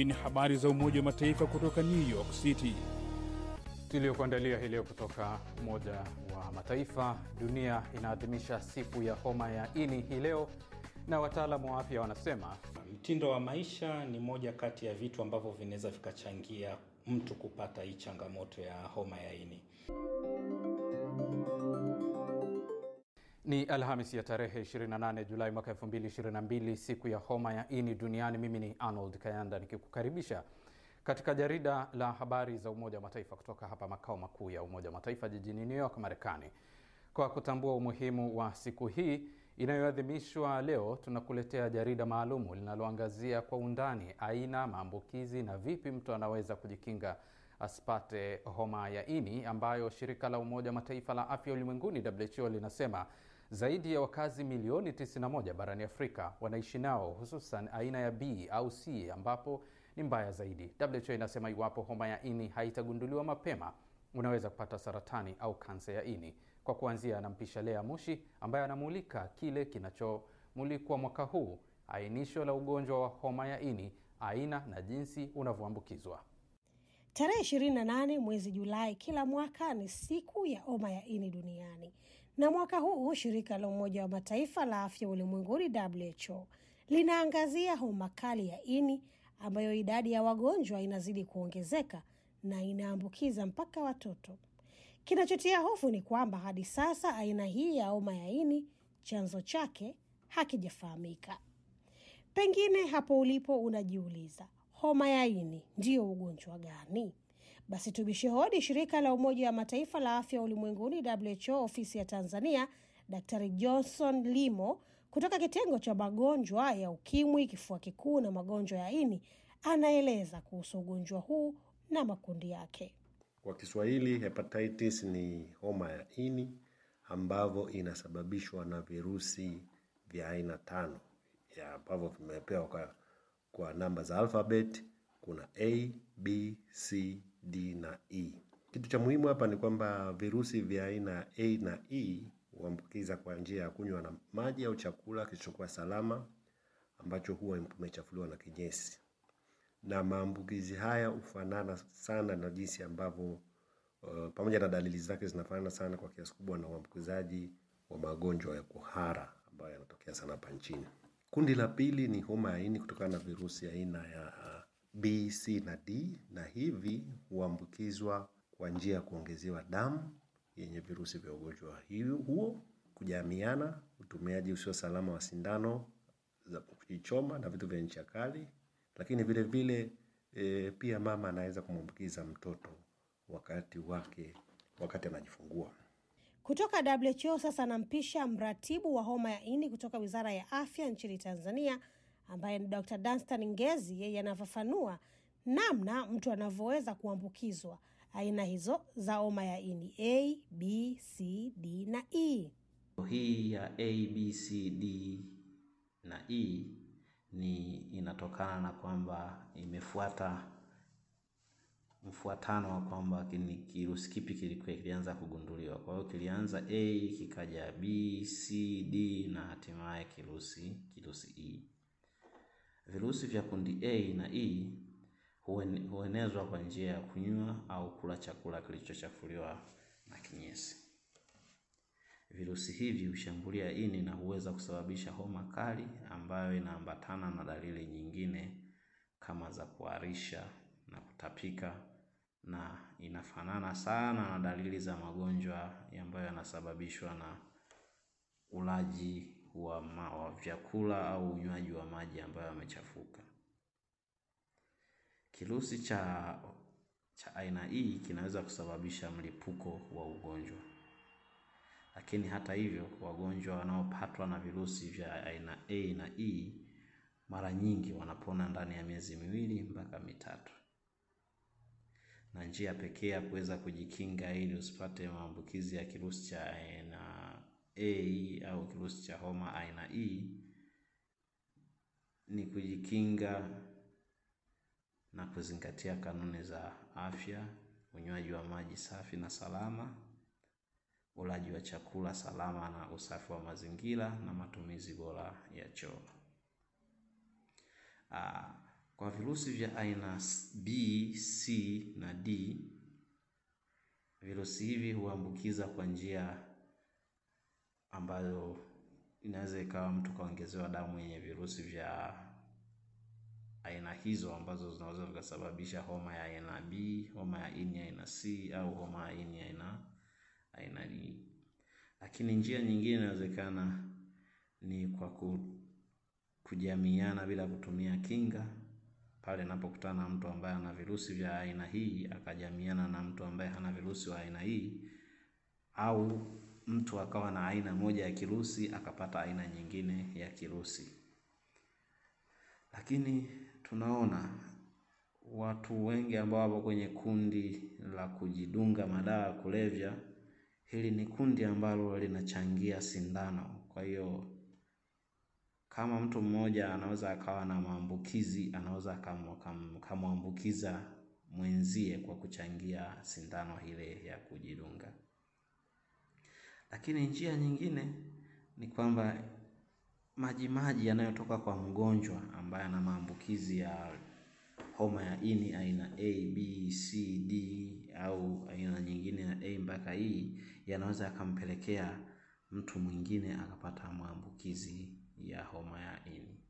Hii ni habari za Umoja wa Mataifa kutoka New York City tuliyokuandalia hii leo kutoka Umoja wa Mataifa. Dunia inaadhimisha siku ya homa ya ini hii leo, na wataalamu wa afya wanasema mtindo wa maisha ni moja kati ya vitu ambavyo vinaweza vikachangia mtu kupata hii changamoto ya homa ya ini. Ni Alhamis ya tarehe 28 Julai mwaka 2022, siku ya homa ya ini duniani. Mimi ni Arnold Kayanda nikikukaribisha katika jarida la habari za Umoja wa Mataifa kutoka hapa makao makuu ya Umoja wa Mataifa jijini New York, Marekani. Kwa kutambua umuhimu wa siku hii inayoadhimishwa leo, tunakuletea jarida maalumu linaloangazia kwa undani aina, maambukizi na vipi mtu anaweza kujikinga asipate homa ya ini, ambayo shirika la Umoja wa Mataifa la afya ulimwenguni WHO linasema zaidi ya wakazi milioni 91 barani Afrika wanaishi nao, hususan aina ya B au C ambapo ni mbaya zaidi. WHO inasema iwapo homa ya ini haitagunduliwa mapema, unaweza kupata saratani au kansa ya ini. Kwa kuanzia, anampisha Lea Mushi ambaye anamulika kile kinachomulikwa mwaka huu, ainisho la ugonjwa wa homa ya ini, aina na jinsi unavyoambukizwa. Tarehe 28 mwezi Julai kila mwaka ni siku ya homa ya ini duniani, na mwaka huu shirika la Umoja wa Mataifa la afya ulimwenguni WHO linaangazia homa kali ya ini ambayo idadi ya wagonjwa inazidi kuongezeka na inaambukiza mpaka watoto. Kinachotia hofu ni kwamba hadi sasa aina hii ya homa ya ini chanzo chake hakijafahamika. Pengine hapo ulipo unajiuliza, homa ya ini ndiyo ugonjwa gani? Basi tubishe hodi shirika la Umoja wa Mataifa la afya ulimwenguni WHO ofisi ya Tanzania, Daktari Johnson Limo kutoka kitengo cha magonjwa ya ukimwi, kifua kikuu na magonjwa ya ini anaeleza kuhusu ugonjwa huu na makundi yake. Kwa Kiswahili, hepatitis ni homa ya ini ambavyo inasababishwa na virusi vya aina tano ambavyo vimepewa kwa, kwa namba za alfabet. Kuna A, B, C, D na E. Kitu cha muhimu hapa ni kwamba virusi vya aina A na E huambukiza kwa njia ya kunywa na maji au chakula kisichokuwa salama ambacho huwa kimechafuliwa na kinyesi, na maambukizi haya hufanana sana na jinsi ambavyo uh, pamoja na dalili zake zinafanana sana kwa kiasi kubwa na uambukizaji wa magonjwa ya kuhara ambayo yanatokea sana hapa nchini. Kundi la pili ni homa ya ini kutokana na virusi aina ya B, C na D, na hivi huambukizwa kwa njia ya kuongezewa damu yenye virusi vya ugonjwa huo, kujamiana, utumiaji usio salama wa sindano za kujichoma na vitu vya ncha kali, lakini vile vile e, pia mama anaweza kumwambukiza mtoto wakati wake wakati anajifungua. Kutoka WHO sasa nampisha mratibu wa homa ya ini kutoka Wizara ya Afya nchini Tanzania, ambaye ni Dr. Danstan Ngezi. Yeye anafafanua namna mtu anavyoweza kuambukizwa aina hizo za homa ya ini A, B, C, D na E. Hii ya A, B, C, D na E ni inatokana na kwamba imefuata mfuatano wa kwamba ni kirusi kipi kilikuwa kilianza kugunduliwa. Kwa hiyo kilianza A, kikaja B, C, D na hatimaye kirusi kirusi E. Virusi vya kundi A na E huenezwa kwa njia ya kunywa au kula chakula kilichochafuliwa na kinyesi. Virusi hivi hushambulia ini na huweza kusababisha homa kali ambayo inaambatana na dalili nyingine kama za kuharisha na kutapika, na inafanana sana na dalili za magonjwa ambayo yanasababishwa na ulaji wa, vyakula au unywaji wa maji ambayo yamechafuka. Kirusi cha cha aina hii kinaweza kusababisha mlipuko wa ugonjwa, lakini hata hivyo, wagonjwa wanaopatwa na virusi vya aina A na E mara nyingi wanapona ndani ya miezi miwili mpaka mitatu, na njia pekee ya kuweza kujikinga ili usipate maambukizi ya kirusi cha aina A au kirusi cha homa aina E ni kujikinga na kuzingatia kanuni za afya, unywaji wa maji safi na salama, ulaji wa chakula salama na usafi wa mazingira na matumizi bora ya choo. Kwa virusi vya aina B, C na D, virusi hivi huambukiza kwa njia ambayo inaweza ikawa mtu kaongezewa damu yenye virusi vya aina hizo ambazo zinaweza vikasababisha homa ya aina B, homa ya ini aina C au homa ya ini aina aina D. Lakini njia nyingine inawezekana ni kwa ku, kujamiana bila kutumia kinga, pale anapokutana na mtu ambaye ana virusi vya aina hii akajamiana na mtu ambaye hana virusi wa aina hii, au mtu akawa na aina moja ya kirusi akapata aina nyingine ya kirusi. Lakini tunaona watu wengi ambao wapo kwenye kundi la kujidunga madawa ya kulevya, hili ni kundi ambalo linachangia sindano. Kwa hiyo kama mtu mmoja anaweza akawa na maambukizi, anaweza akamwambukiza mwenzie kwa kuchangia sindano ile ya kujidunga. Lakini njia nyingine ni kwamba majimaji yanayotoka kwa mgonjwa ambaye ana maambukizi ya homa ya ini aina A, B, C, D au aina nyingine ya A mpaka E yanaweza yakampelekea mtu mwingine akapata maambukizi ya homa ya ini.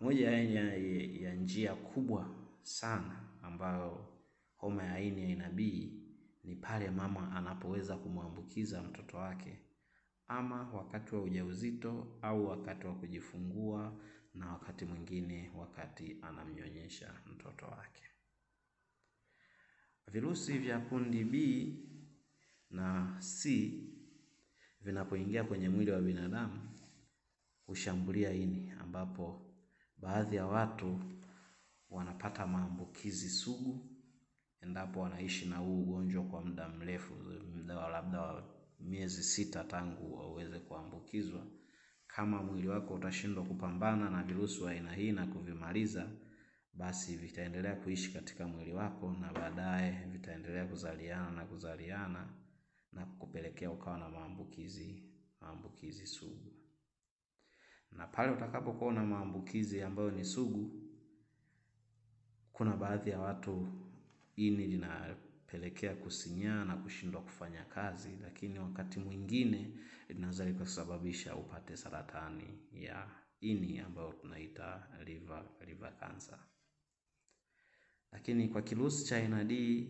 Moja ya, ya njia kubwa sana ambayo homa ya ini aina B ni pale mama anapoweza kumwambukiza mtoto wake ama wakati wa ujauzito au wakati wa kujifungua na wakati mwingine wakati anamnyonyesha mtoto wake. Virusi vya kundi B na C vinapoingia kwenye mwili wa binadamu hushambulia ini, ambapo baadhi ya watu wanapata maambukizi sugu endapo wanaishi na huu ugonjwa kwa muda mrefu, muda wa labda wa miezi sita tangu waweze kuambukizwa. Kama mwili wako utashindwa kupambana na virusi wa aina hii na kuvimaliza, basi vitaendelea kuishi katika mwili wako na baadaye vitaendelea kuzaliana na kuzaliana na kukupelekea ukawa na maambukizi maambukizi sugu. Na pale utakapokuwa na maambukizi ambayo ni sugu, kuna baadhi ya watu ini linapelekea kusinyaa na kushindwa kufanya kazi, lakini wakati mwingine linaweza likasababisha upate saratani ya ini ambayo tunaita liver, liver cancer. Lakini kwa kirusi cha aina D,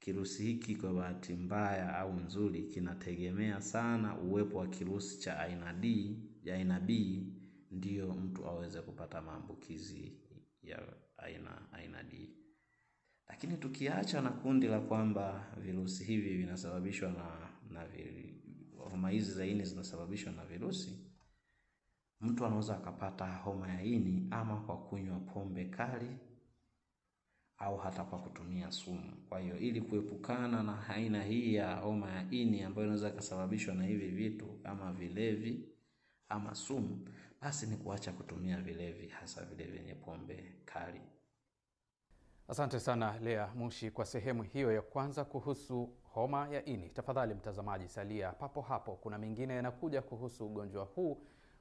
kirusi hiki kwa bahati mbaya au nzuri kinategemea sana uwepo wa kirusi cha aina D, ya aina B ndiyo mtu aweze kupata maambukizi ya aina aina D. Lakini tukiacha na kundi la kwamba virusi hivi vinasababishwa na na homa hizi za ini zinasababishwa na virusi, mtu anaweza akapata homa ya ini ama kwa kunywa pombe kali au hata kwa kutumia sumu. Kwa hiyo ili kuepukana na aina hii ya homa ya ini ambayo inaweza ikasababishwa na hivi vitu ama vilevi ama sumu, basi ni kuacha kutumia vilevi, hasa vile vyenye pombe kali. Asante sana Lea Mushi kwa sehemu hiyo ya kwanza kuhusu homa ya ini. Tafadhali mtazamaji, salia papo hapo, kuna mengine yanakuja kuhusu ugonjwa huu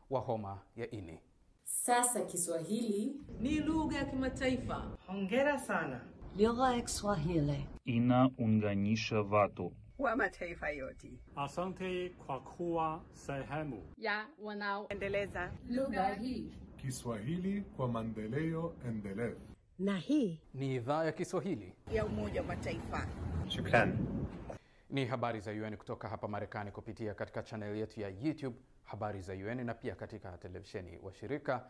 wa homa ya ini. Sasa Kiswahili ni lugha ya kimataifa. Hongera sana. Lugha ya Kiswahili inaunganisha watu wa mataifa yote. Asante kwa kuwa sehemu ya wanaoendeleza lugha hii. Kiswahili kwa maendeleo endelevu. Na hii ni idhaa ya Kiswahili ya Umoja wa Mataifa. Shukrani. Ni habari za UN kutoka hapa Marekani kupitia katika chaneli yetu ya YouTube habari za UN na pia katika televisheni washirika.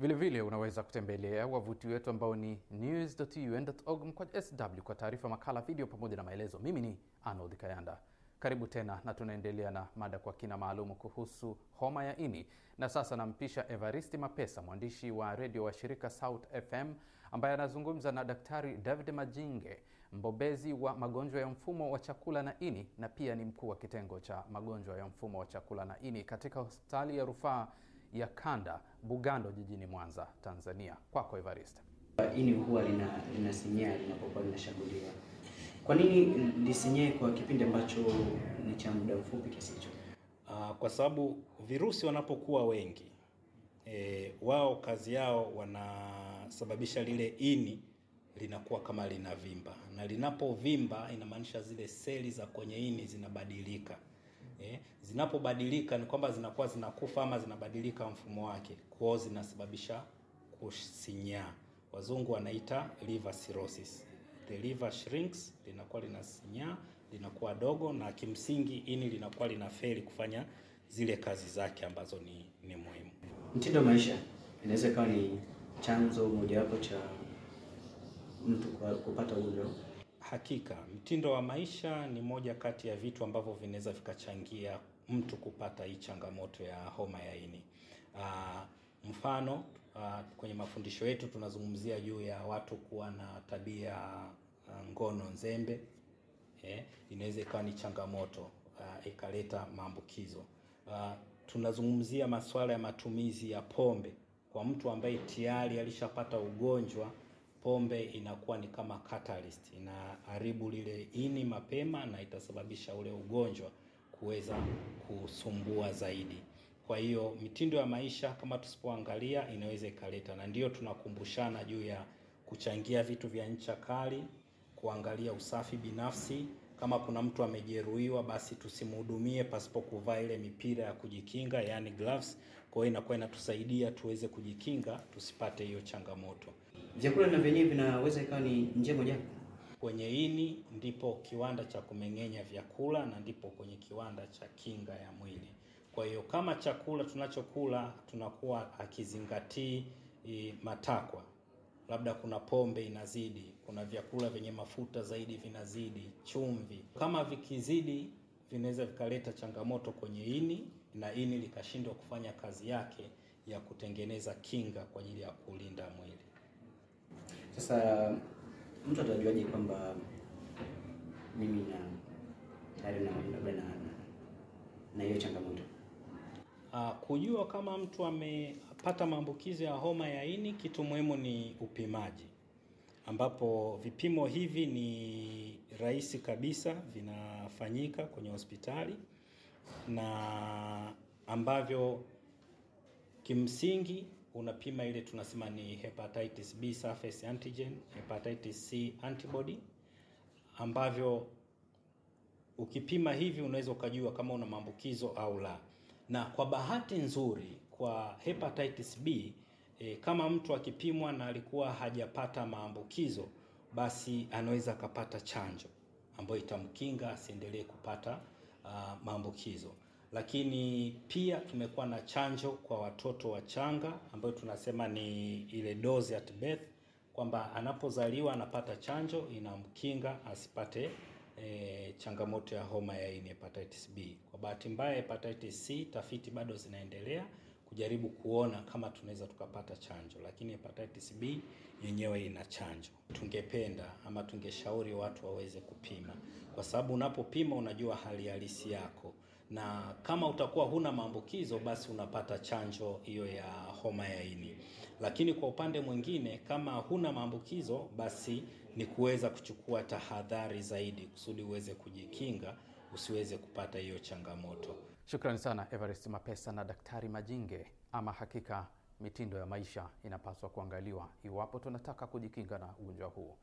Vilevile unaweza kutembelea wavuti wetu ambao ni news.un.org mkwaju sw kwa taarifa, makala, video pamoja na maelezo. Mimi ni Arnold Kayanda. Karibu tena na tunaendelea na mada kwa kina maalumu kuhusu homa ya ini, na sasa nampisha Evaristi Mapesa, mwandishi wa redio wa shirika South FM ambaye anazungumza na Daktari David Majinge, mbobezi wa magonjwa ya mfumo wa chakula na ini na pia ni mkuu wa kitengo cha magonjwa ya mfumo wa chakula na ini katika hospitali ya rufaa ya Kanda Bugando jijini Mwanza, Tanzania. Kwako Evarist. Ini huwa lina linasinyaa linapokuwa linashambuliwa. Kwa nini lisinyae kwa kipindi ambacho ni cha muda mfupi kiasi hicho? Uh, kwa sababu virusi wanapokuwa wengi e, wao kazi yao wana linasababisha lile ini linakuwa kama linavimba, na linapovimba inamaanisha zile seli za kwenye ini zinabadilika. Eh, zinapobadilika ni kwamba zinakuwa zinakufa ama zinabadilika mfumo wake, kwao zinasababisha kusinyaa. Wazungu wanaita liver cirrhosis. The liver shrinks, linakuwa linasinyaa, linakuwa dogo, na kimsingi ini linakuwa linafeli kufanya zile kazi zake ambazo ni, ni muhimu. Mtindo maisha inaweza ikawa ni chanzo mojawapo cha mtu kupata ugonjwa. Hakika mtindo wa maisha ni moja kati ya vitu ambavyo vinaweza vikachangia mtu kupata hii changamoto ya homa ya ini. Aa, mfano aa, kwenye mafundisho yetu tunazungumzia juu ya watu kuwa na tabia ah, ngono nzembe eh, inaweza ikawa ni changamoto ikaleta maambukizo. Tunazungumzia masuala ya matumizi ya pombe kwa mtu ambaye tayari alishapata ugonjwa. Pombe inakuwa ni kama catalyst, inaharibu lile ini mapema na itasababisha ule ugonjwa kuweza kusumbua zaidi. Kwa hiyo mitindo ya maisha kama tusipoangalia inaweza ikaleta, na ndiyo tunakumbushana juu ya kuchangia vitu vya ncha kali, kuangalia usafi binafsi. Kama kuna mtu amejeruhiwa, basi tusimhudumie pasipo kuvaa ile mipira ya kujikinga, yani gloves. Kwa hiyo inakuwa inatusaidia tuweze kujikinga tusipate hiyo changamoto. Vyakula na vyenyewe vinaweza ikawa ni njia mojawapo. Kwenye ini ndipo kiwanda cha kumeng'enya vyakula na ndipo kwenye kiwanda cha kinga ya mwili. Kwa hiyo kama chakula tunachokula tunakuwa akizingatii matakwa, labda kuna pombe inazidi, kuna vyakula vyenye mafuta zaidi vinazidi, chumvi, kama vikizidi vinaweza vikaleta changamoto kwenye ini na ini likashindwa kufanya kazi yake ya kutengeneza kinga kwa ajili ya kulinda mwili. Sasa mtu atajuaje kwamba mimi na tayari na na na hiyo changamoto? Uh, kujua kama mtu amepata maambukizi ya homa ya ini, kitu muhimu ni upimaji, ambapo vipimo hivi ni rahisi kabisa, vinafanyika kwenye hospitali na ambavyo kimsingi unapima ile tunasema ni hepatitis B surface antigen, hepatitis C antibody ambavyo ukipima hivi unaweza ukajua kama una maambukizo au la. Na kwa bahati nzuri kwa hepatitis B e, kama mtu akipimwa na alikuwa hajapata maambukizo, basi anaweza akapata chanjo ambayo itamkinga asiendelee kupata uh, maambukizo. Lakini pia tumekuwa na chanjo kwa watoto wachanga ambayo tunasema ni ile dozi at birth, kwamba anapozaliwa anapata chanjo inamkinga asipate e, changamoto ya homa ya ini hepatitis B. Kwa bahati mbaya hepatitis C tafiti bado zinaendelea kujaribu kuona kama tunaweza tukapata chanjo, lakini hepatitis B yenyewe ina chanjo. Tungependa ama tungeshauri watu waweze kupima, kwa sababu unapopima unajua hali halisi yako, na kama utakuwa huna maambukizo basi unapata chanjo hiyo ya homa ya ini. Lakini kwa upande mwingine, kama huna maambukizo basi ni kuweza kuchukua tahadhari zaidi kusudi uweze kujikinga usiweze kupata hiyo changamoto. Shukrani sana Everest Mapesa na Daktari Majinge. Ama hakika mitindo ya maisha inapaswa kuangaliwa iwapo tunataka kujikinga na ugonjwa huu.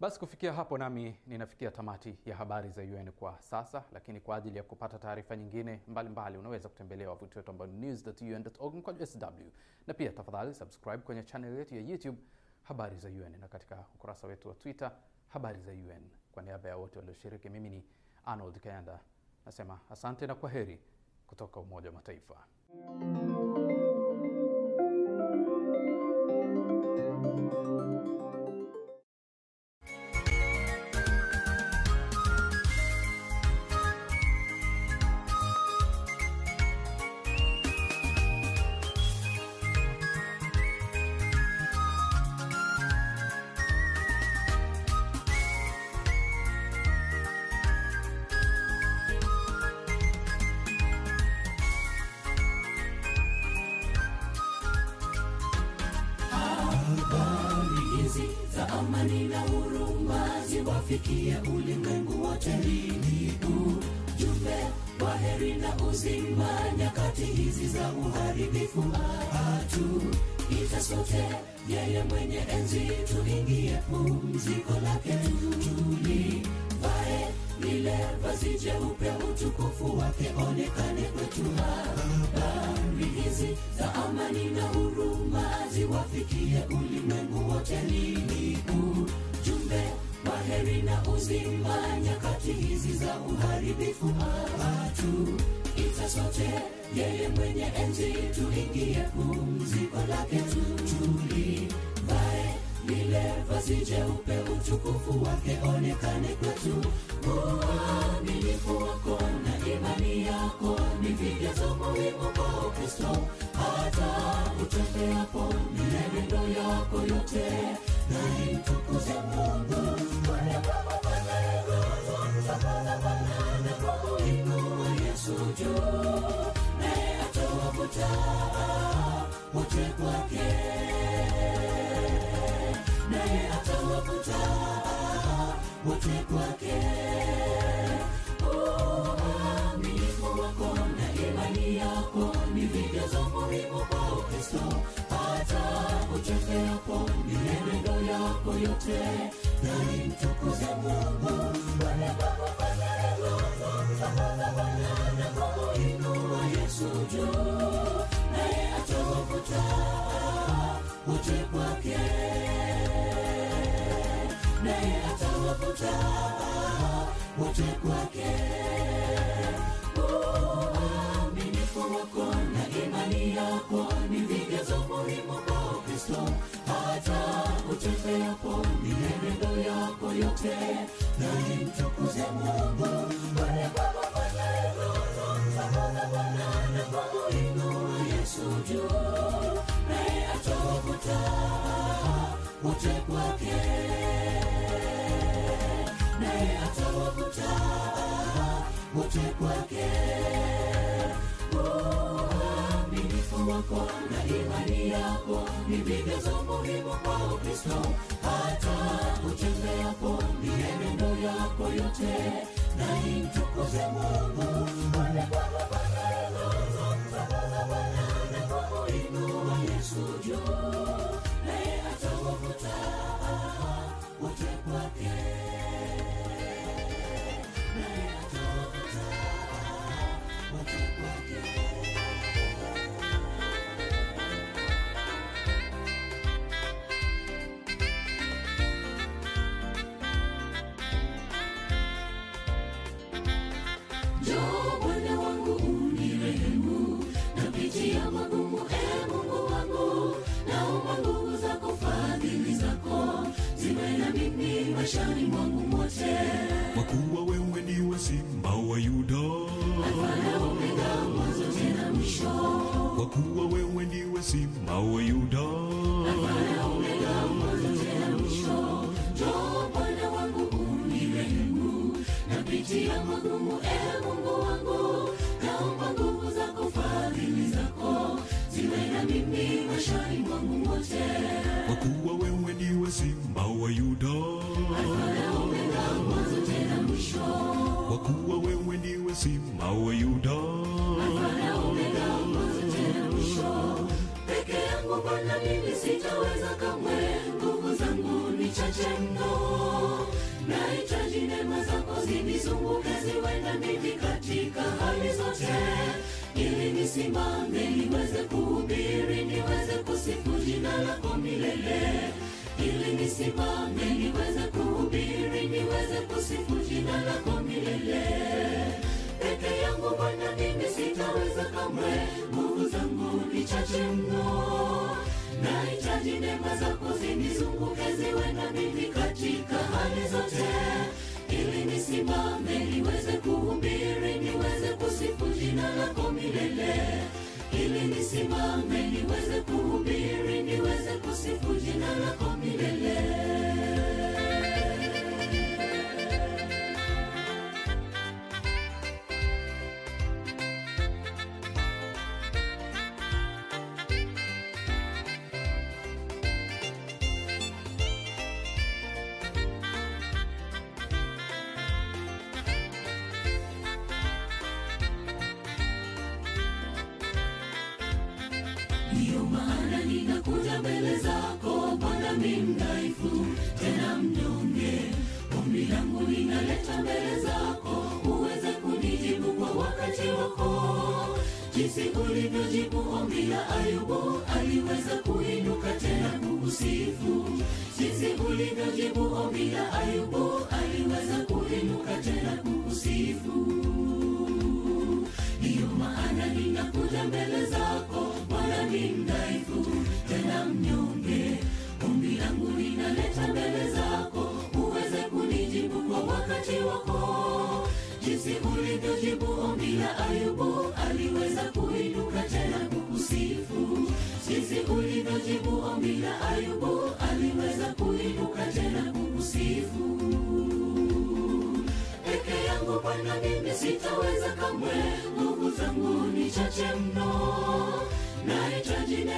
Basi kufikia hapo, nami ninafikia tamati ya habari za UN kwa sasa, lakini kwa ajili ya kupata taarifa nyingine mbalimbali mbali, unaweza kutembelea wavuti wetu ambao news.un.org kwa sw, na pia tafadhali subscribe kwenye channel yetu ya YouTube habari za UN na katika ukurasa wetu wa Twitter habari za UN. Kwa niaba ya wote walioshiriki, mimi ni Arnold Kayanda nasema asante na kwa heri kutoka Umoja wa Mataifa.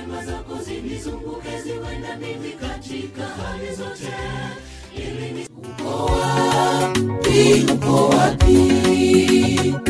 rehema zako zinizunguke, ziwe na mimi katika hali zote, ili ni uko wapi, uko wapi?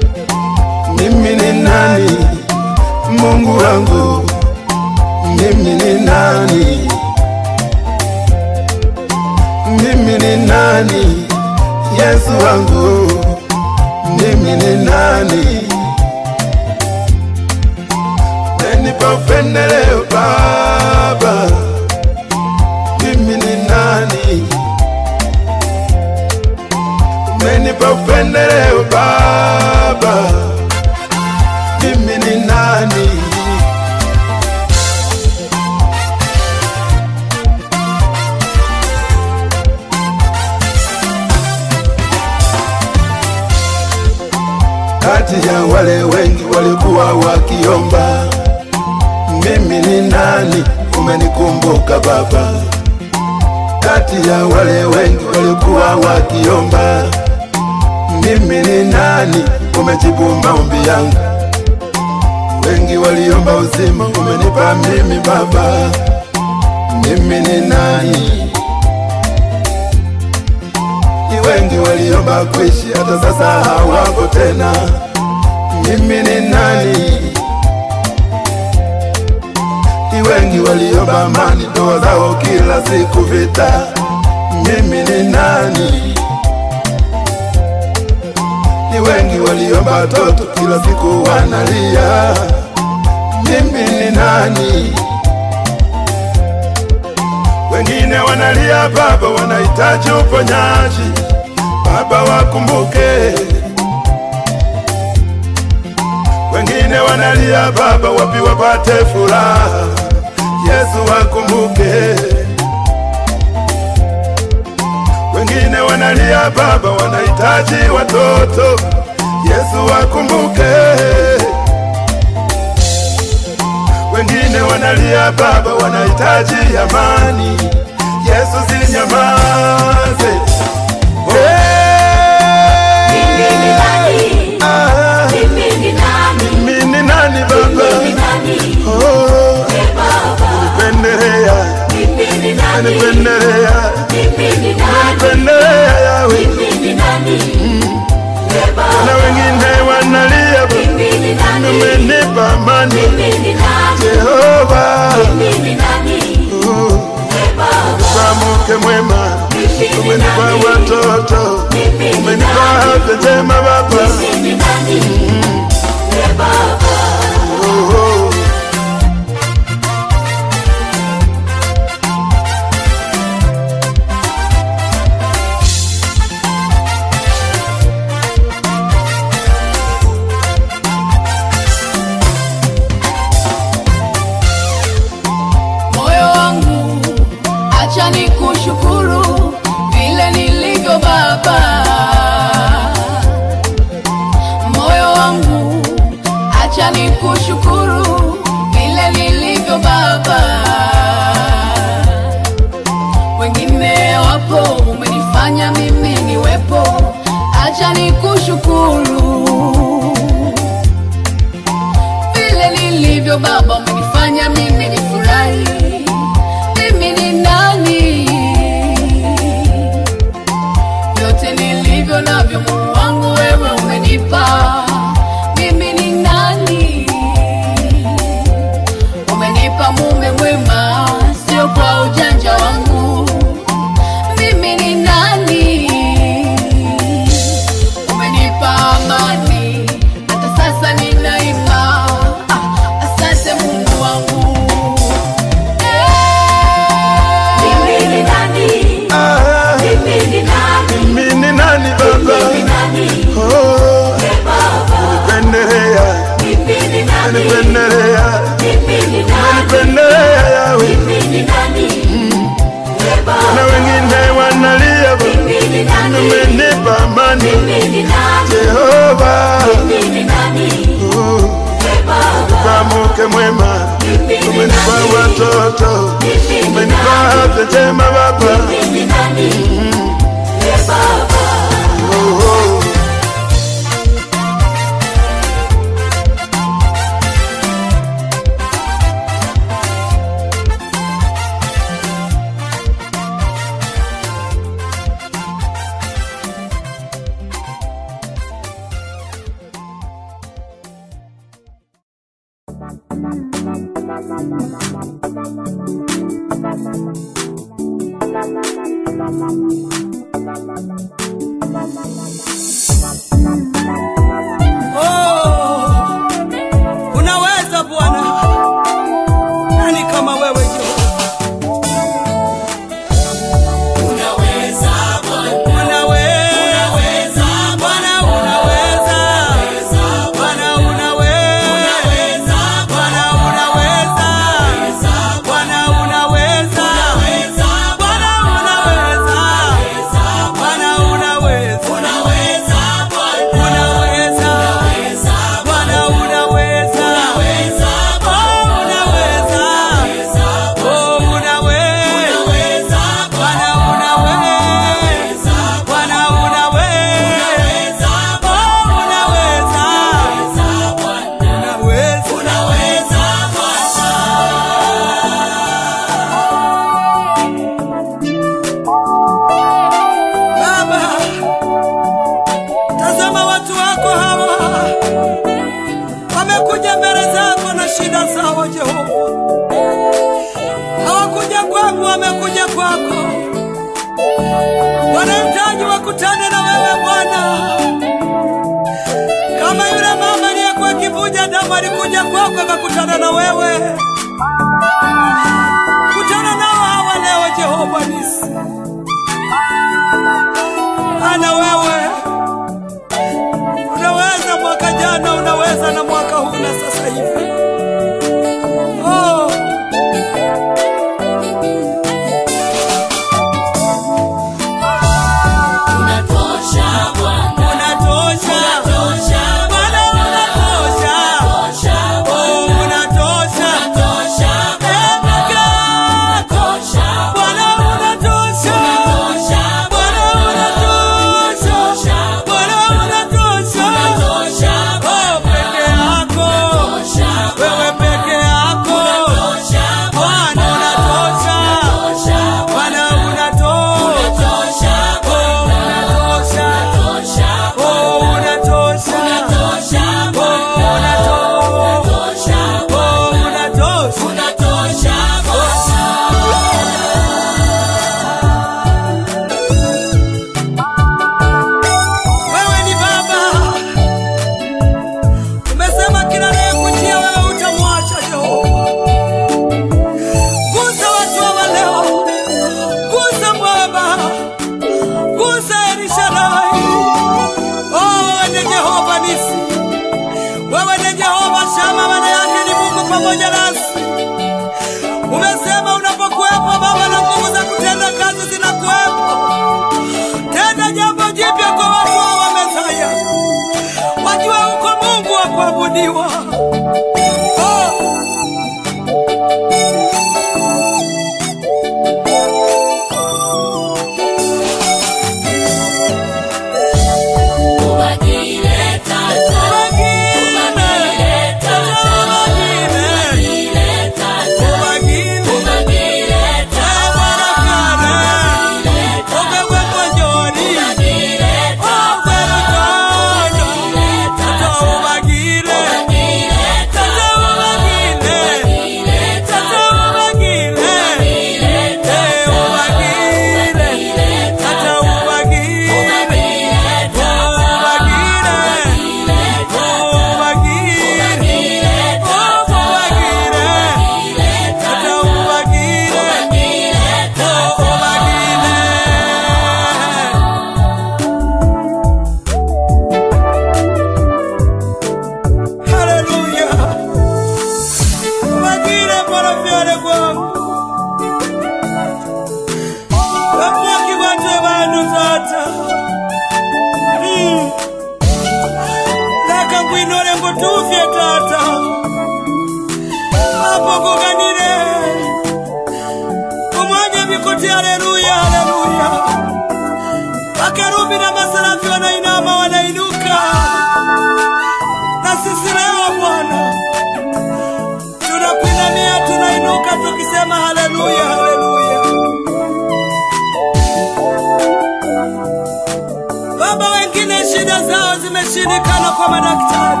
linaloshindikana kwa madaktari,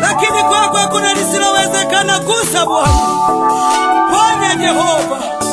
lakini kwako hakuna lisilowezekana. Gusa Bwana, ponya Jehova.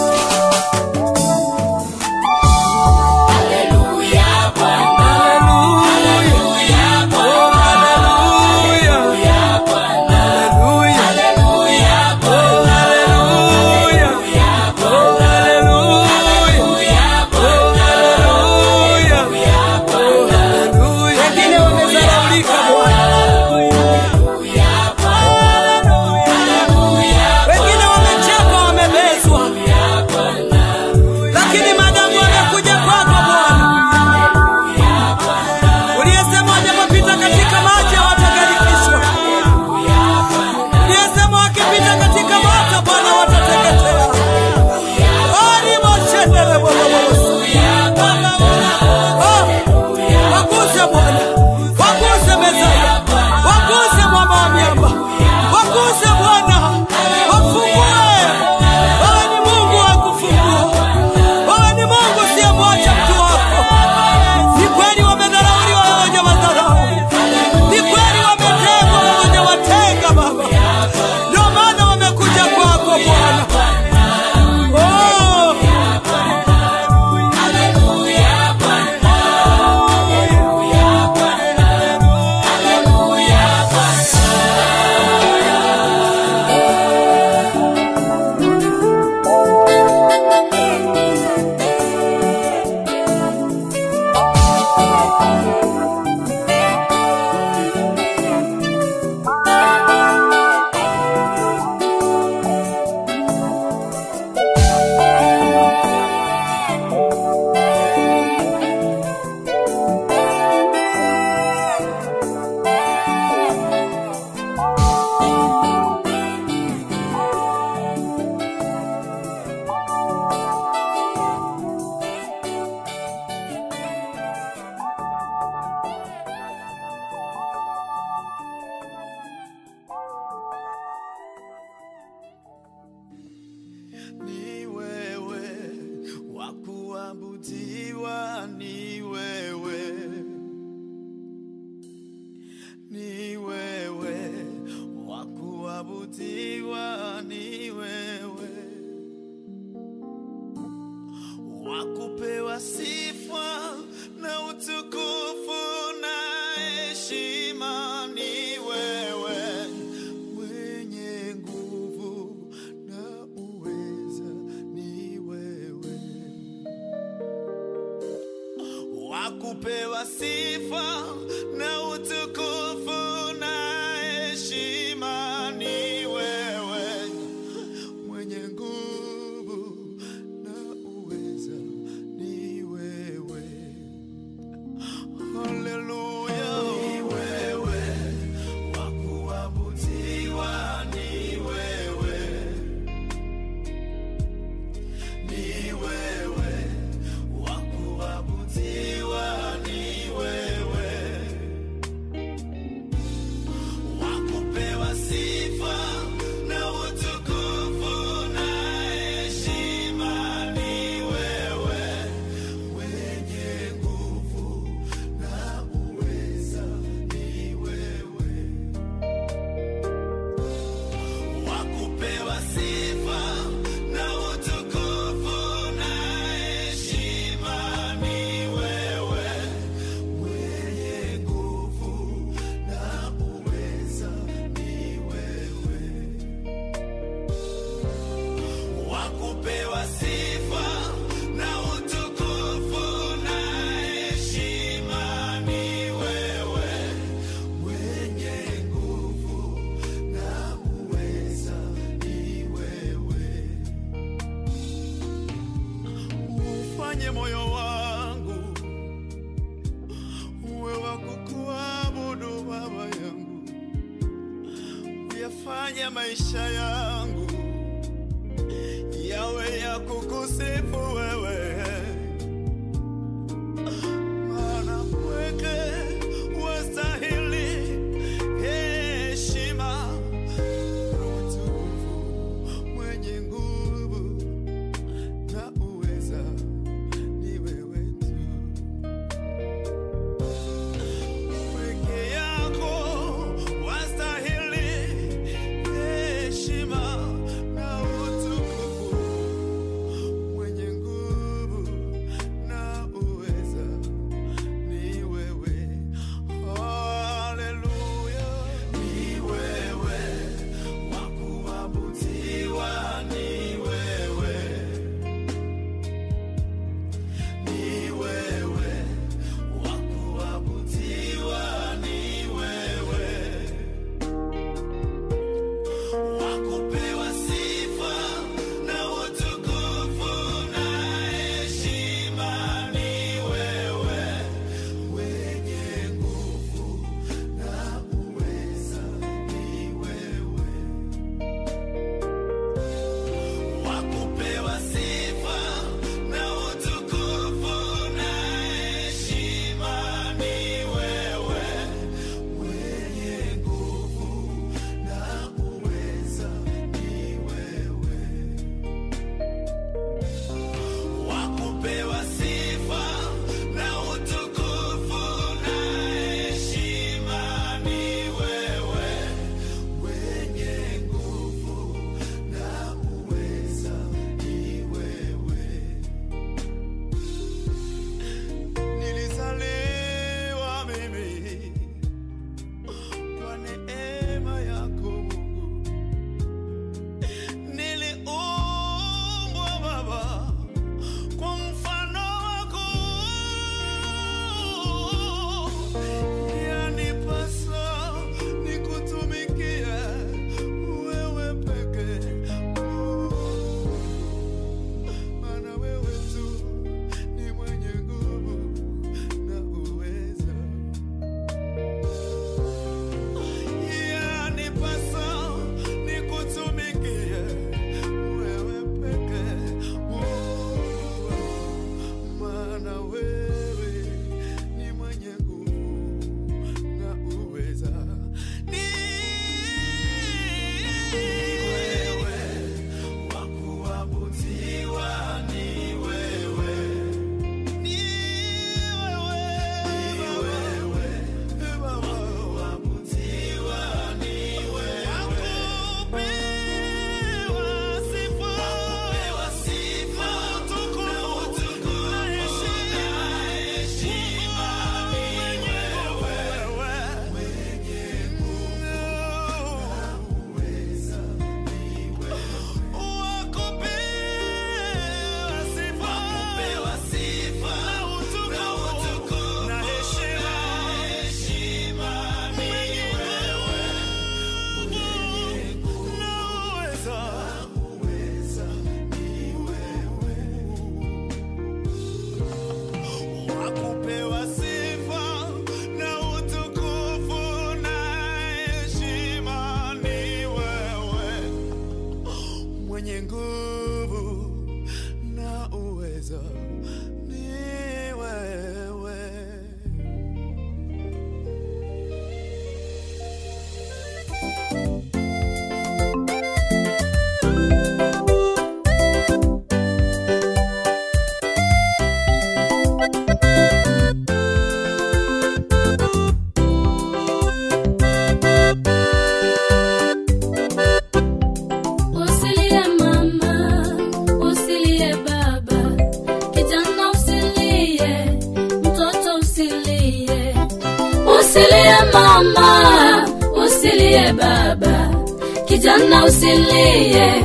Usilie,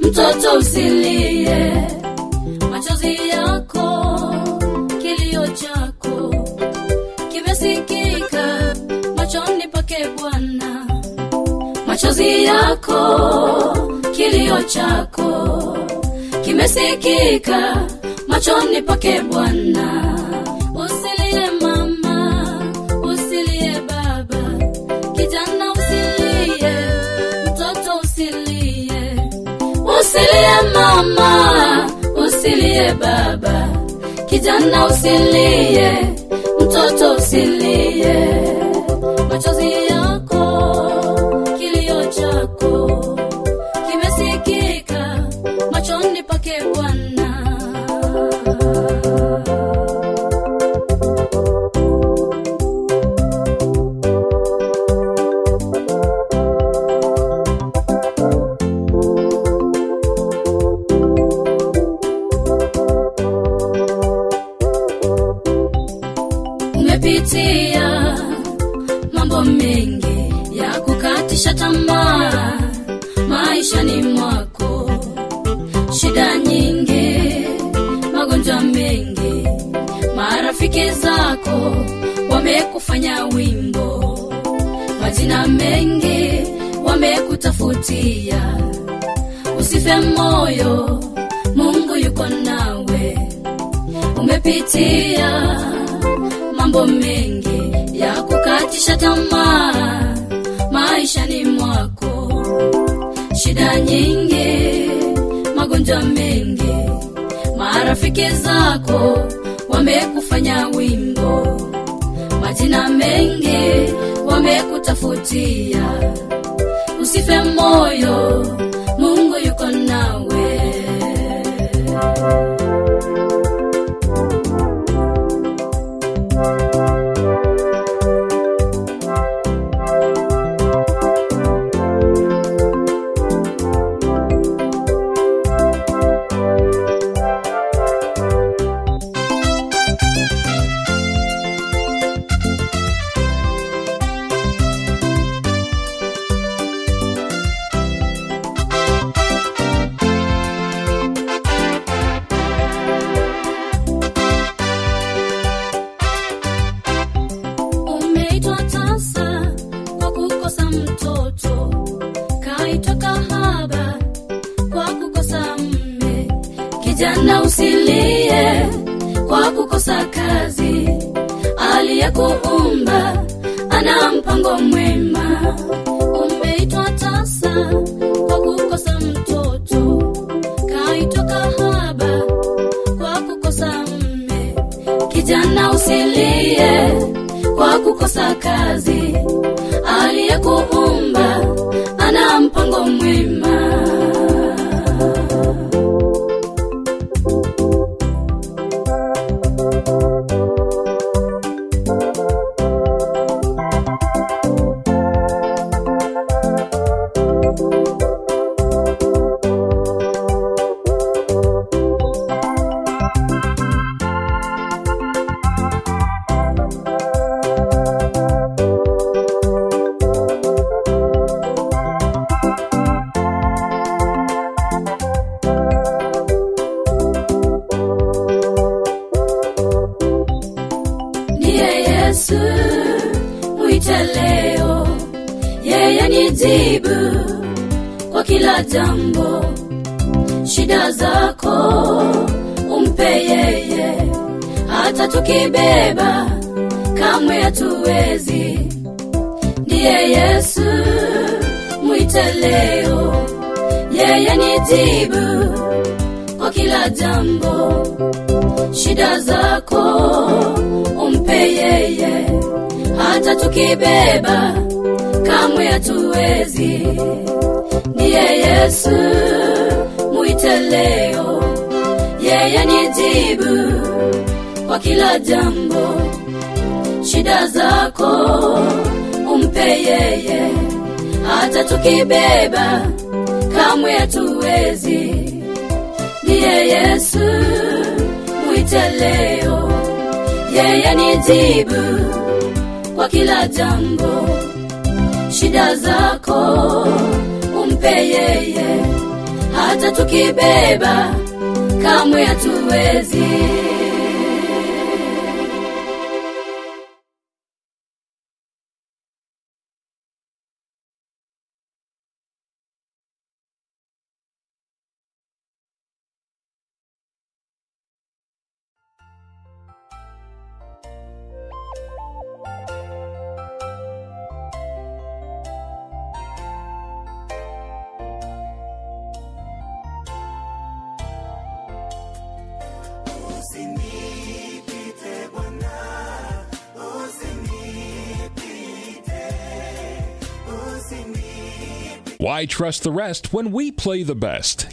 mtoto usilie, machozi yako, kilio chako kimesikika machoni pake Bwana. Machozi yako, kilio chako kimesikika machoni pake Bwana. Usilie mama, usilie baba, kijana usilie, mtoto usilie, machozi yako, kilio chako kimesikika. Machoni pake Bwana. kumbeba kamwe hatuwezi. Ndiye Yesu, mwite leo, yeye ni jibu kwa kila jambo. Shida zako umpe yeye, hata tukibeba kamwe hatuwezi. Why trust the rest when we play the best?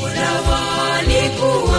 Buddha walikuwa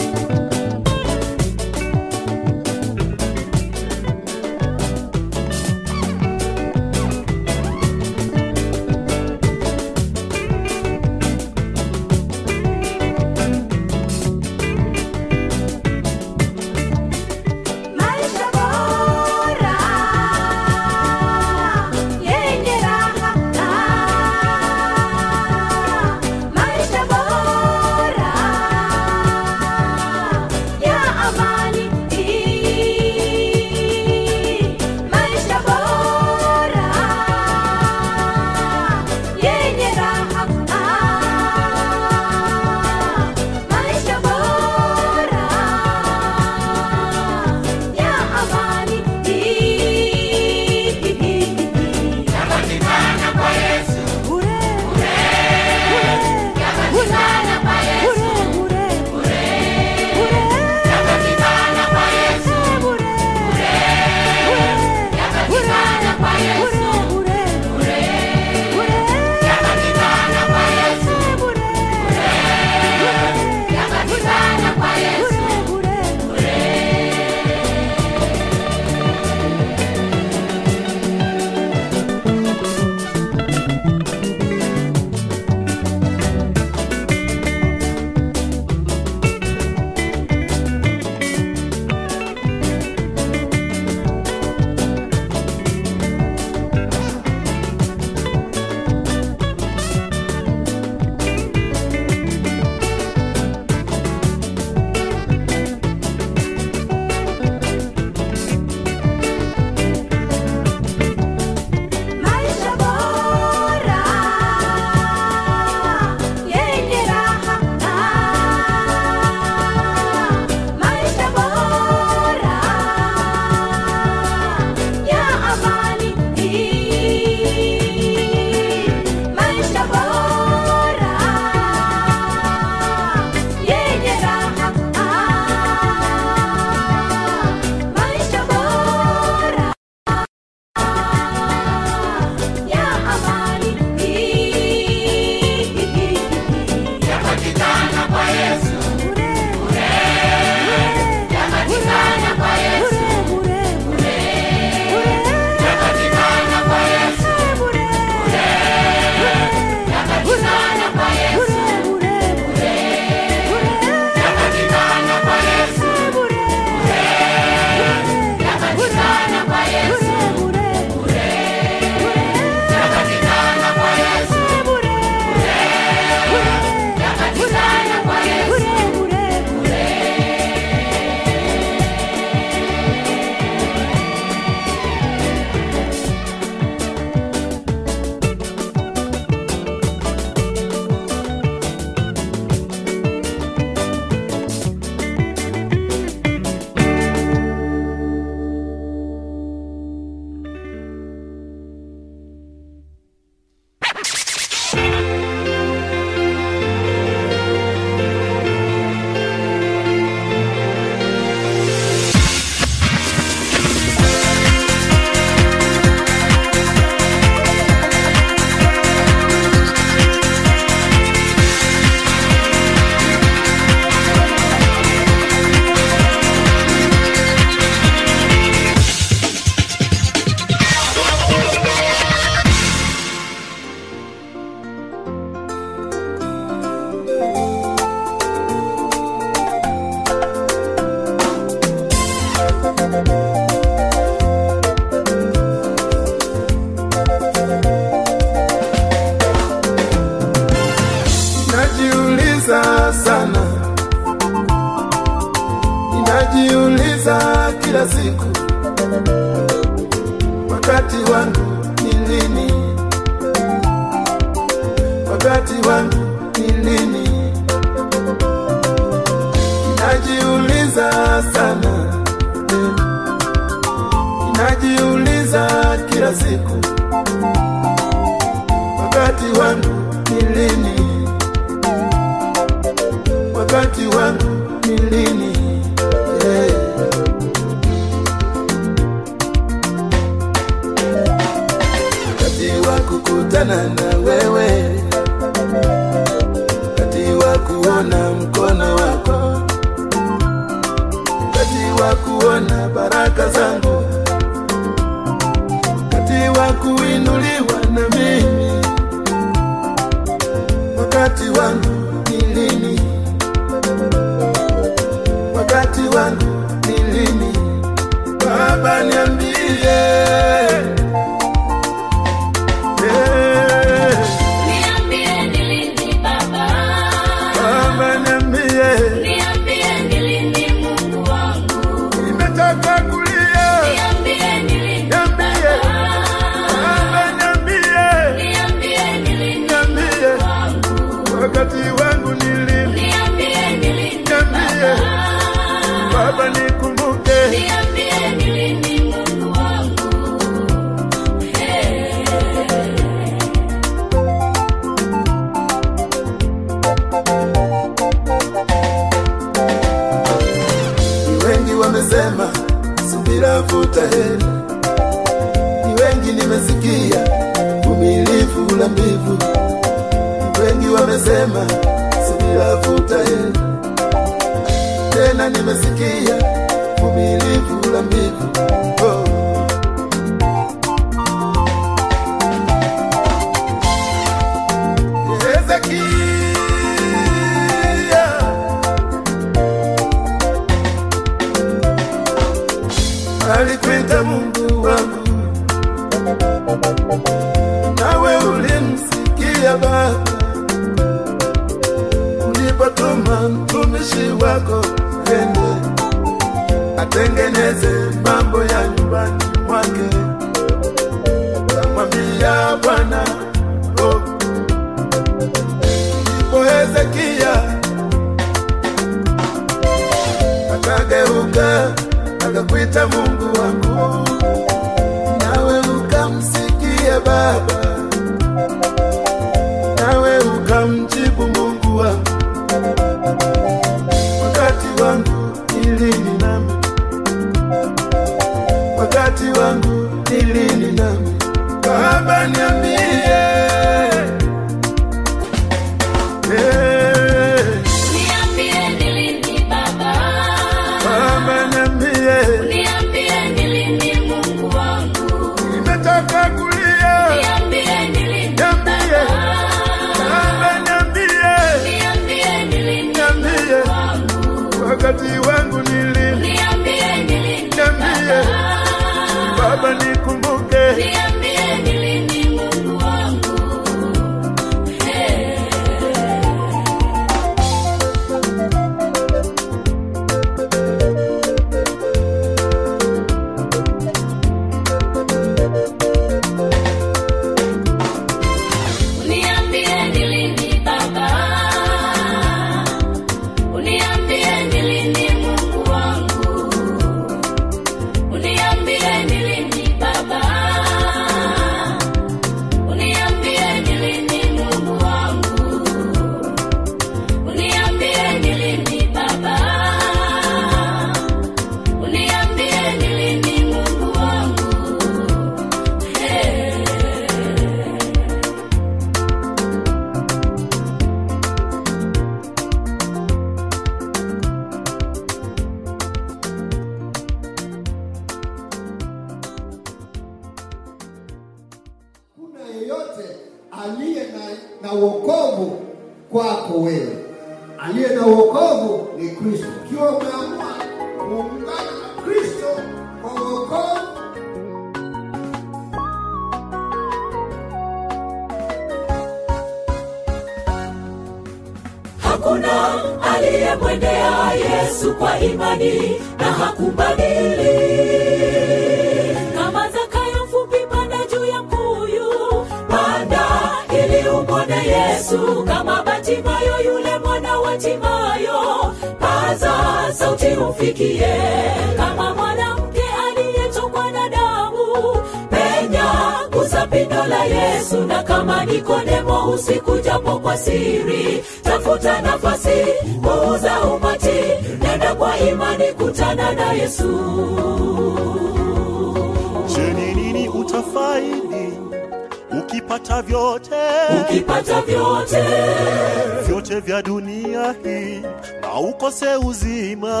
ukose uzima.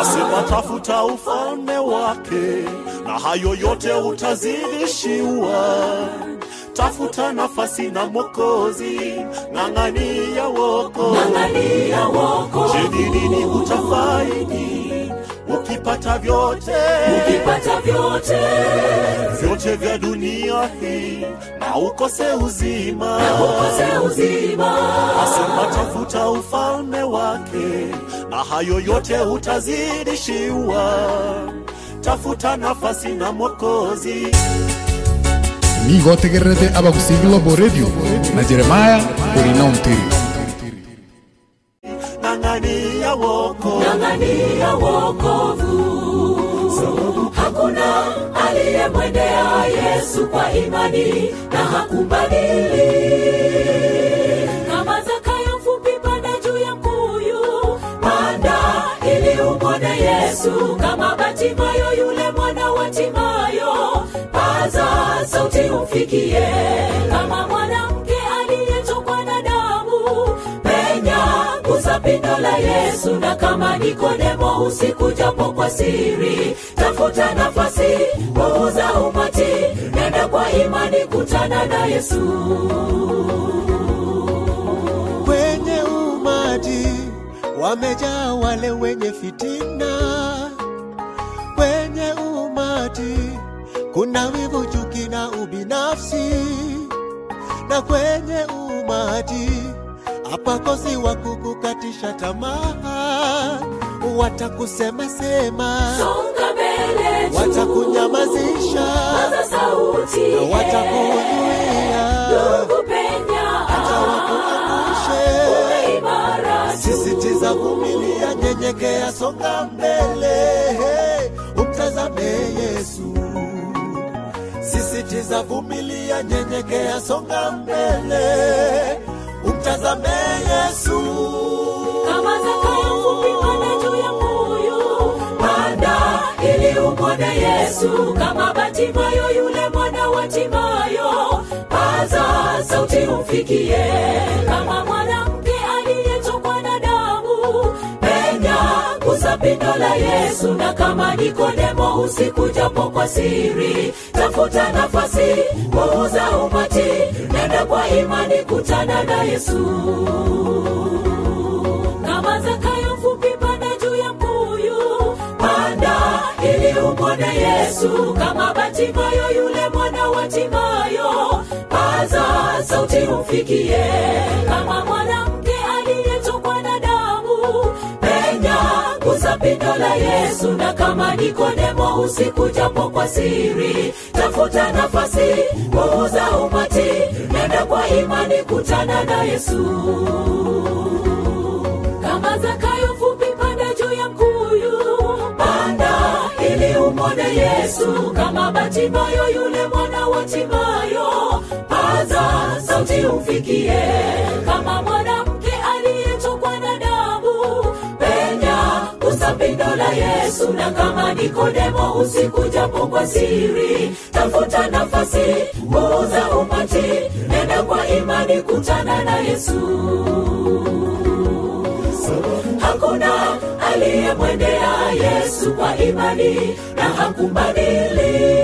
Asema tafuta ufalme wake na hayo yote utazidishiwa. Tafuta nafasi na mwokozi ng'ang'ania woko ng'ang'ania woko je ni nini utafaidi? Ukipata vyote. Ukipata vyote. Vyote vya dunia hii na ukose uzima. Ukose uzima. Asema tafuta ufalme wake na hayo yote utazidishiwa. Tafuta nafasi na mwokozi. Nigotegererete abagusi global radio na jeremaya orina omtiri kama nikodemo usiku japo kwa siri. Tafuta nafasi muuza umati. Nenda kwa imani kutana na yesu. Kwenye umati wamejaa wale wenye fitina. Kwenye umati kuna wivu chuki na ubinafsi. Na kwenye watakusema sema. Songa mbele juu. watakunyamazisha. Paza sauti. Na watakuzuia. Ndugu penya. Hata wakuangushe uwe imara sisitiza vumilia nyenyekea songa mbele. Umtazame yesu. Sisitiza vumilia nyenyekea songa mbele. Umtazame yesu umwone yesu kama batimayo yule mwana wa timayo. Paza sauti umfikie. Kama mwanamke aliyetokwa na damu penya kuza pindo la yesu. Na kama nikodemo usiku japo kwa siri tafuta nafasi muuza umati nenda kwa imani kutana na yesu. Kama zakayo ili umwone yesu kama batimayo yule mwana wa timayo paza sauti umfikie. Kama mwanamke aliyetokwa na damu penya gusa pindo la yesu na kama nikodemo usiku japo kwa siri tafuta nafasi kuuza umati nenda kwa imani kutana na yesu ili yesu kama batimayo yule mwana wa timayo. Paza sauti umfikie. Kama mwanamke aliyetokwa na damu penya gusa la yesu. Na kama nikodemo usiku japo kwa siri tafuta nafasi muuza umati nenda kwa imani kutana na yesu. Hakuna aliyemwendea yesu kwa imani na hakumbadili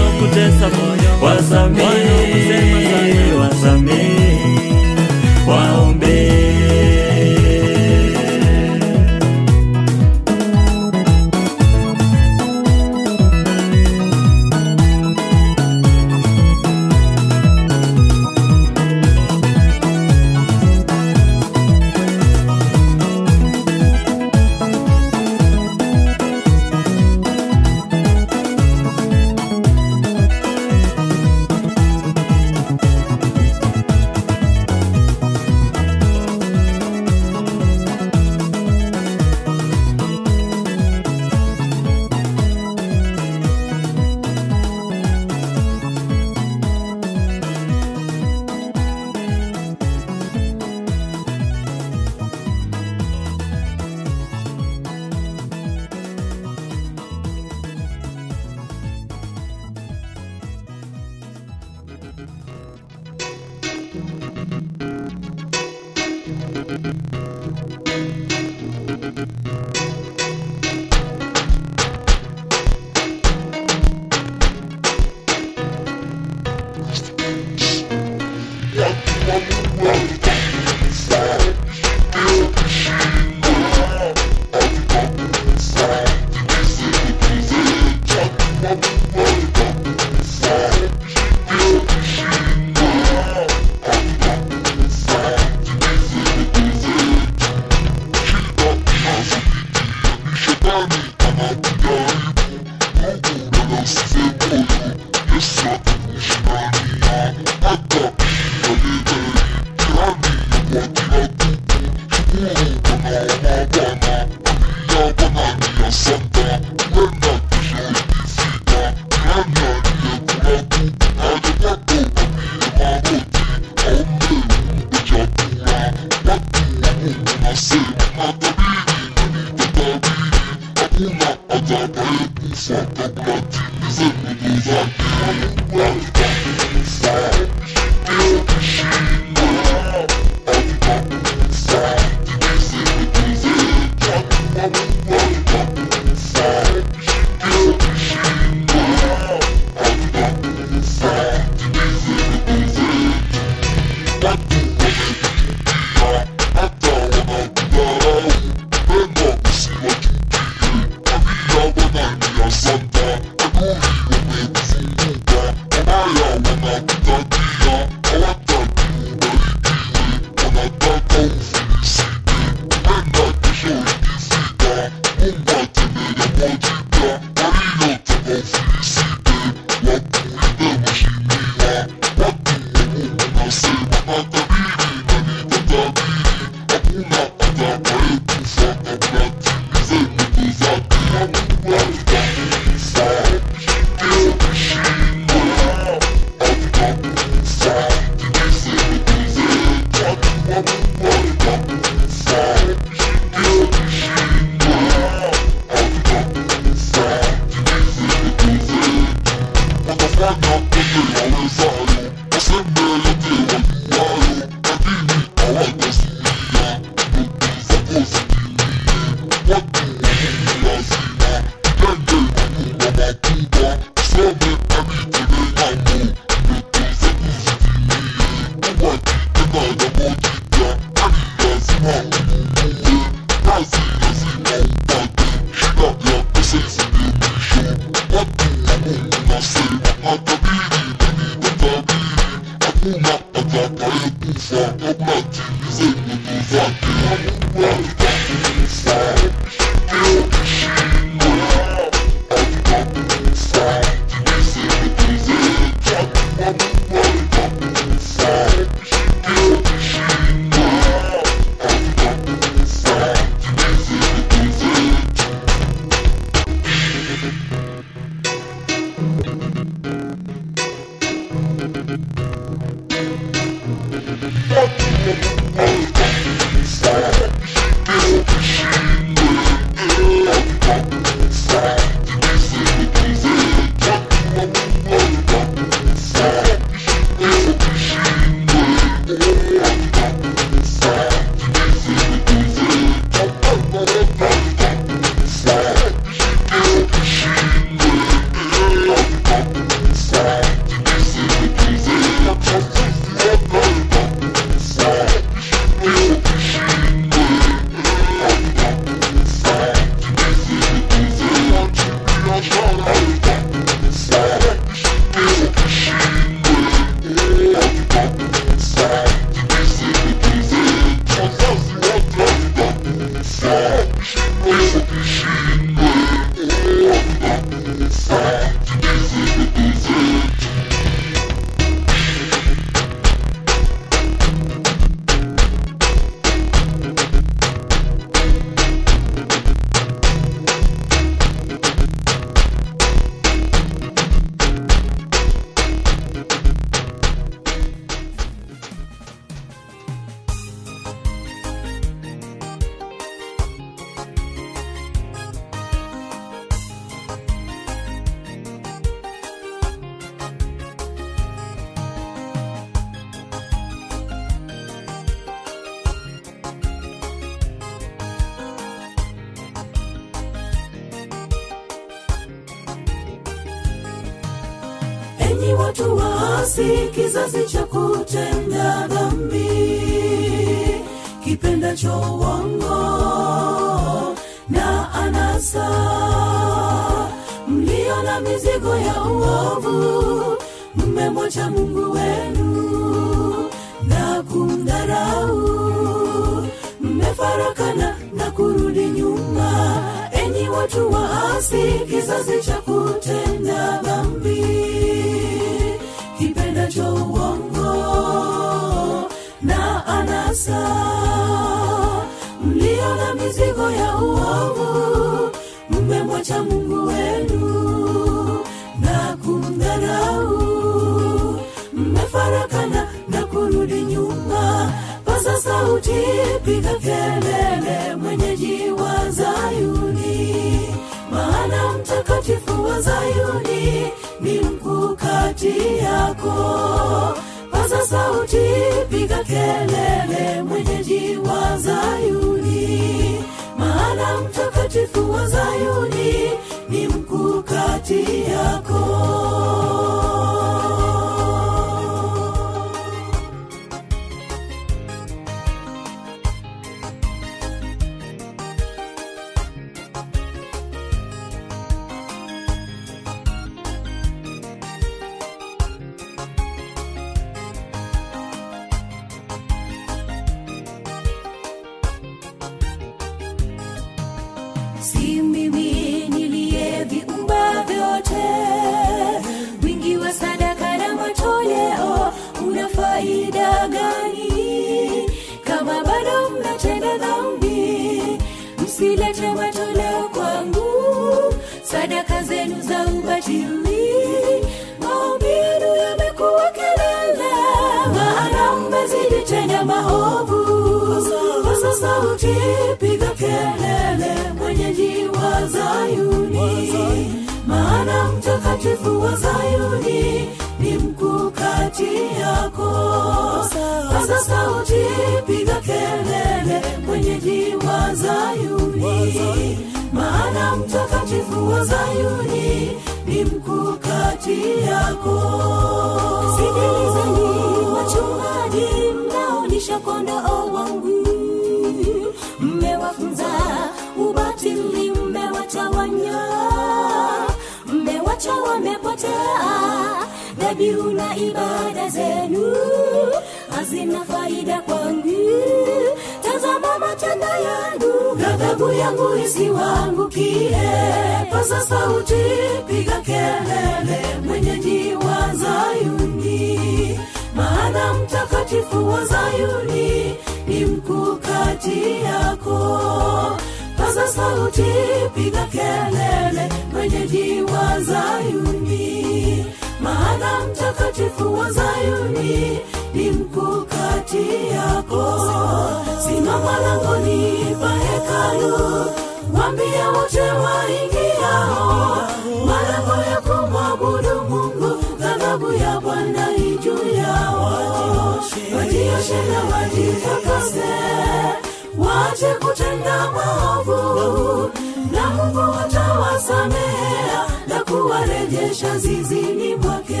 wache kutenda maovu. Na mungu watawasamea na kuwarejesha zizini mwake.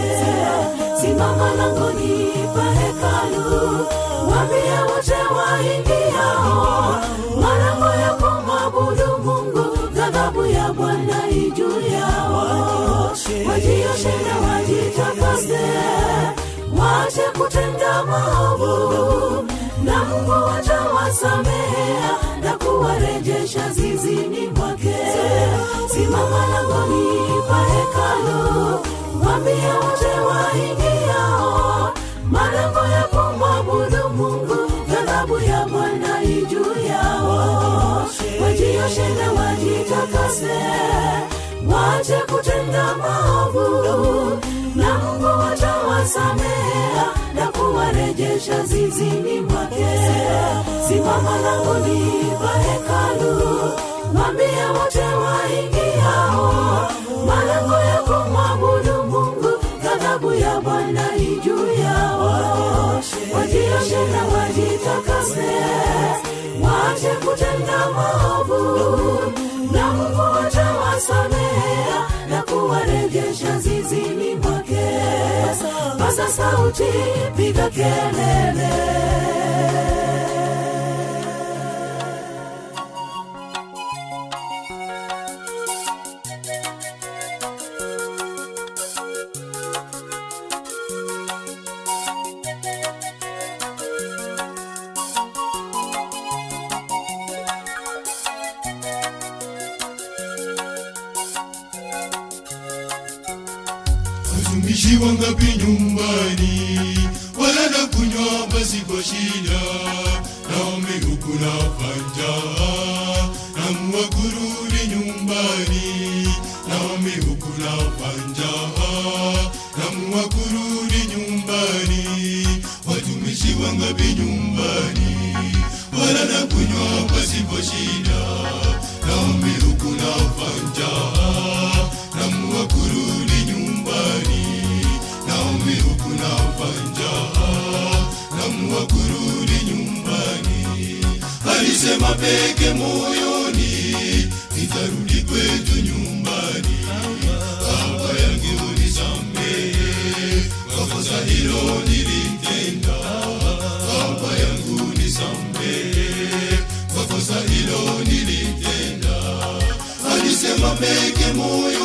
Simama langoni pa hekalu wambie wote waingiao. Marango ya kumwabudu mungu ghadhabu ya bwana ijuu yao. Wajioshe na wajitakase. Wache kutenda maovu na mungu watawasamea na kuwarejesha zizini mwake. Simama langoni pa hekalu wambie wote waingiao. Malango ya kumwabudu mungu ghadhabu ya bwana ijuu yao. Wajioshe na wajitakase waache kutenda maovu. Na mungu watawasamea na kuwarejesha zizini mwake. Simama langoni pa hekalu. Mwambie wote waingiao. Malango ya kumwabudu mungu ghadhabu ya bwana ijuu yao. Wajioshe na wajitakase. Waache kutenda maovu. Na mungu watawasamea na kuwarejesha zizini mwake paza sauti piga kelele nyumbani, wala na kunywa basi kwa shida, naume huku na fanja, na mwakurudi nyumbani, naume huku na fanja, na mwakurudi nyumbani, watumishi wangapi nyumbani, wala na kunywa basi kwa shida, naume huku na fanja mabege moyoni, nitarudi kwetu nyumbani. Baba yangu unisamehe, kwa kosa hilo nilitenda. Baba yangu unisamehe, kwa kosa hilo nilitenda. Alisema mabege moyoni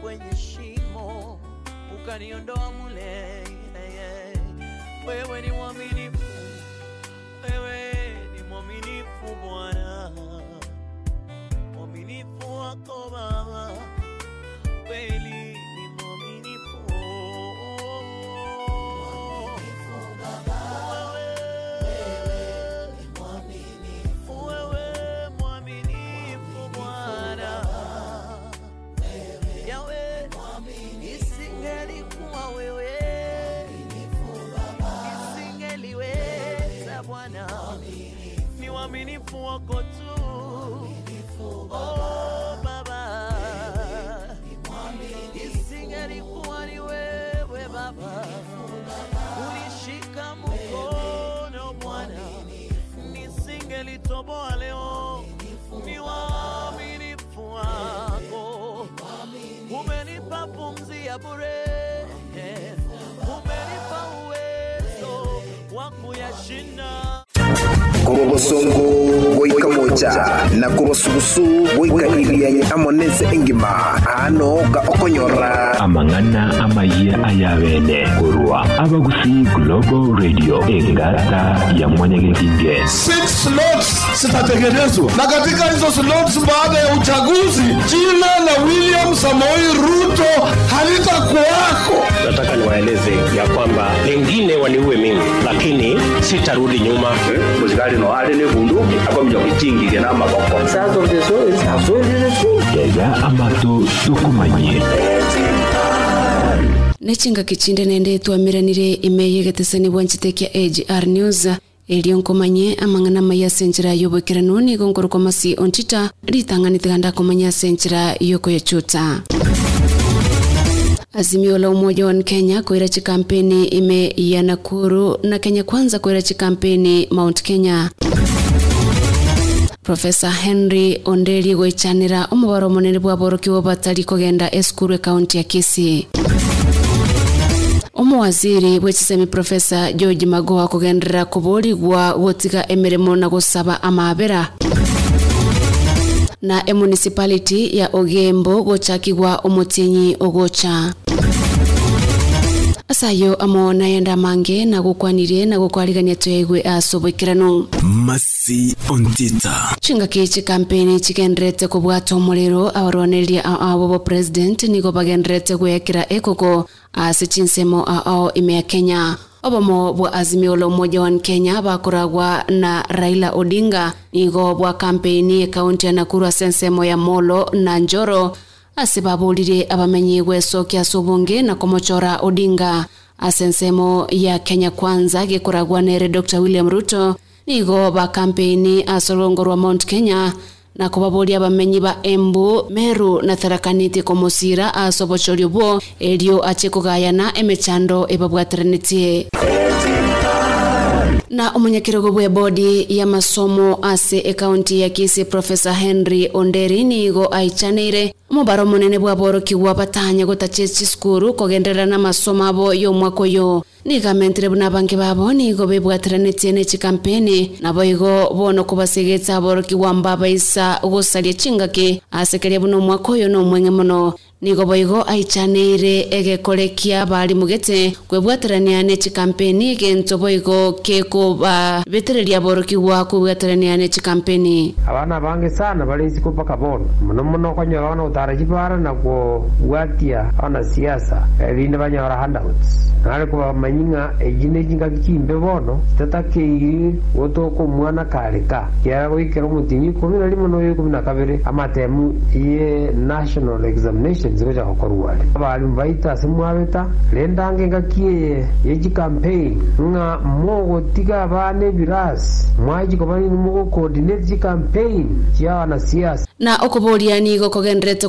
kwenye shimo ukaniondoa olusuku oyigayibiyanye amonense ingima ano ga okonyora. Amangana amayiye ayabene kurwa abagusi global radio engata ya mwanyagetinge six slots zitatengenezwa. Na katika hizo slots baada ya uchaguzi jina la William samoi Ruto halitakuwako. nataka niwaeleze ya kwamba lengine waniuwe mimi lakini sitarudi nyuma. Muzikali no kuchingile na maboko Sounds of the yaya amato tukumanyie nechinga kichinde nende twamiranire ime getesani bwanchite kia agr news. Elio nkomanye amang'ana maya senchera yobwekerano nigo nkorokwa masi onchita ritang'anite ganda komanya senchera yoko yachuta azimio la umoja wa kenya kwira chikampeni ime ya nakuru na kenya kwanza kwira chikampeni mount kenya. Profesa henry onderi gwichanira omubaro munene bwa boroki bwa batari kugenda esukuru ekaunti ya kisii omuwaziri bwechisemi profesa george magoha kugenderera kubuurigwa gutiga emirimo na gusaba amabera. Na emunicipality ya ogembo gochakigwa omutinyi ogocha acayo amwe na enda mangĩ na gũkwanire na gũkwarigania tweigwe a cũbũikĩrano masi ontita. Cingaki cikampeini cigenderete kũbwatwo mũrĩro awarwanereria aao bo president nigo bagenderete gwekĩra ĩkũkũ ase cinsemo ime ya kenya. Obomo bwa azimio la umoja wa kenya bakoragwa na raila odinga. Nigo bwa kampeini ekaunti ya nakuru ase nsemo ya molo na njoro. Ase babulire abamenyi gwecokia ase obonge na komochora odinga. Ase ensemo ya kenya kwanza gikoragwa nere dr. William ruto. Nigo ba kampeini ase rurungo rwa mount kenya. Na kubaburia abamenyi ba embu meru na tharakaniti komosira ase obochori obwo erio ache kugayana emechando ebabwatiranetie na omunyakirego bwa bodi ya masomo ase ekaunti ya kisi profesa henry onderi nigo aichaneire omubaro munene bwa borokiwa batanya gotachechi chisukuru kogenderera na masomo abo y'omwaka oyo. Nigamentire buna bange babo nigo bebwatiranetie na chikampeni nabo igo bono kubasegetsa aborokiwa mbabaisa gosaria chingaki asekeria buna omwaka oyo nomweng'e mono nigo boigo aichaneire egekorekia barimu gete kwebwaterania ne chikampeni gento boigo kekuba betereria borokiwa kwebwaterania ne chikampeni abana bange sana baresiko mpaka bono. Muno muno okonyora ona utara chibara na kubwatia ona siasa. Ebinde banyora handouts nare kubamanying'a ejine chingaki chimbe bono chitatakeiri gotoko mwana kareka. Kiara goikera omotinyi ikumi na rimo noyo ikumi na kabere amatemu ye national examination zigocha gokorwa are abalimu baita ase mwabeta rendange ngakie yechicampaign ng'a mogotiga abana mwaji mwachiko banini ji campaign chia wanasiasa na okuburia gokogenderete kugenderete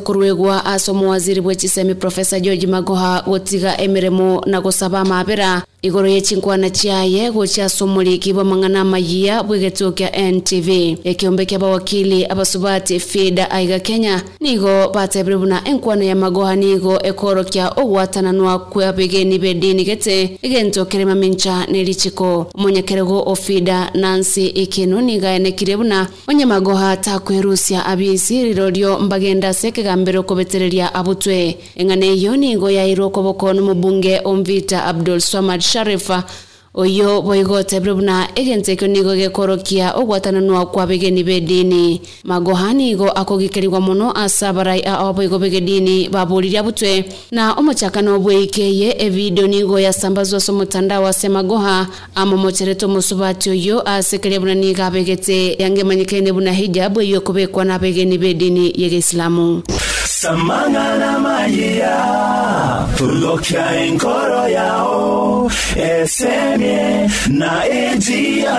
asomo waziri omuwaziri bwechisemi profesa george magoha gotiga emirimo na gusaba amabera igoro ya chinkwana chiaye gochiasa omuliki bwa mang'ana mayia bwegetio kia ntv ekiombe kia bawakili abasubati fida aiga kenya nigo batebire buna enkwana ya magoha nigo ekorokia ogwatananwa kwa bigeni bedini gete egento kerema mincha nerichiko omonyekerego ofida nancy ikinu nigaenekire buna. Onyemagoha takwerusia abisi rirorio mbagenda sekegambire okubetereria abutwe. Eng'ana eyo nigo yairwe okoboko n'omubunge omvita abdul swamad sharifa. Oyo boigotebire buna egento ekio nigo gekorokia ogwatananwa kwa begeni bedini magoha nigo akogikeriwa mono asabarai ao boigo begedini baburiria abutwe na omochakano bweikeye evidio nigo yasambazwa ase omotandao ase magoha amomocherete omosubati oyo asekeria buna niga abegete yangemanyikaine buna hijabu eyo kobekwa na begeni bedini ya geislamu samangana mayia tulokia enkoro yao esemie na ejiar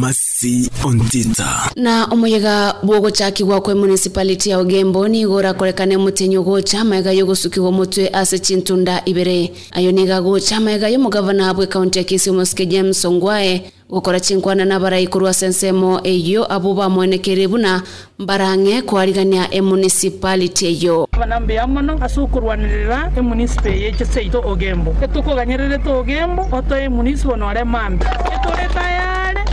masi ontita na omoyega bwogochakigwa kwe municipality ya ogembo nigo orakorekane mutinyi ogocha maega yogosukigwa mutwe ase chintunda ibere. Ayo niga gocha maega y'omugavana abwe kaunti ya kisii omosike james ongwae gukora chinkwana na barai kurwa sensemo eyo abo bamwenekere buna mbarang'e kwarigania emunicipality eyo. Banambeya mono ase okorwanirira emunisipa yeche seito ogembo. Etukoganyerere ogembo oto emunisipo nore mambi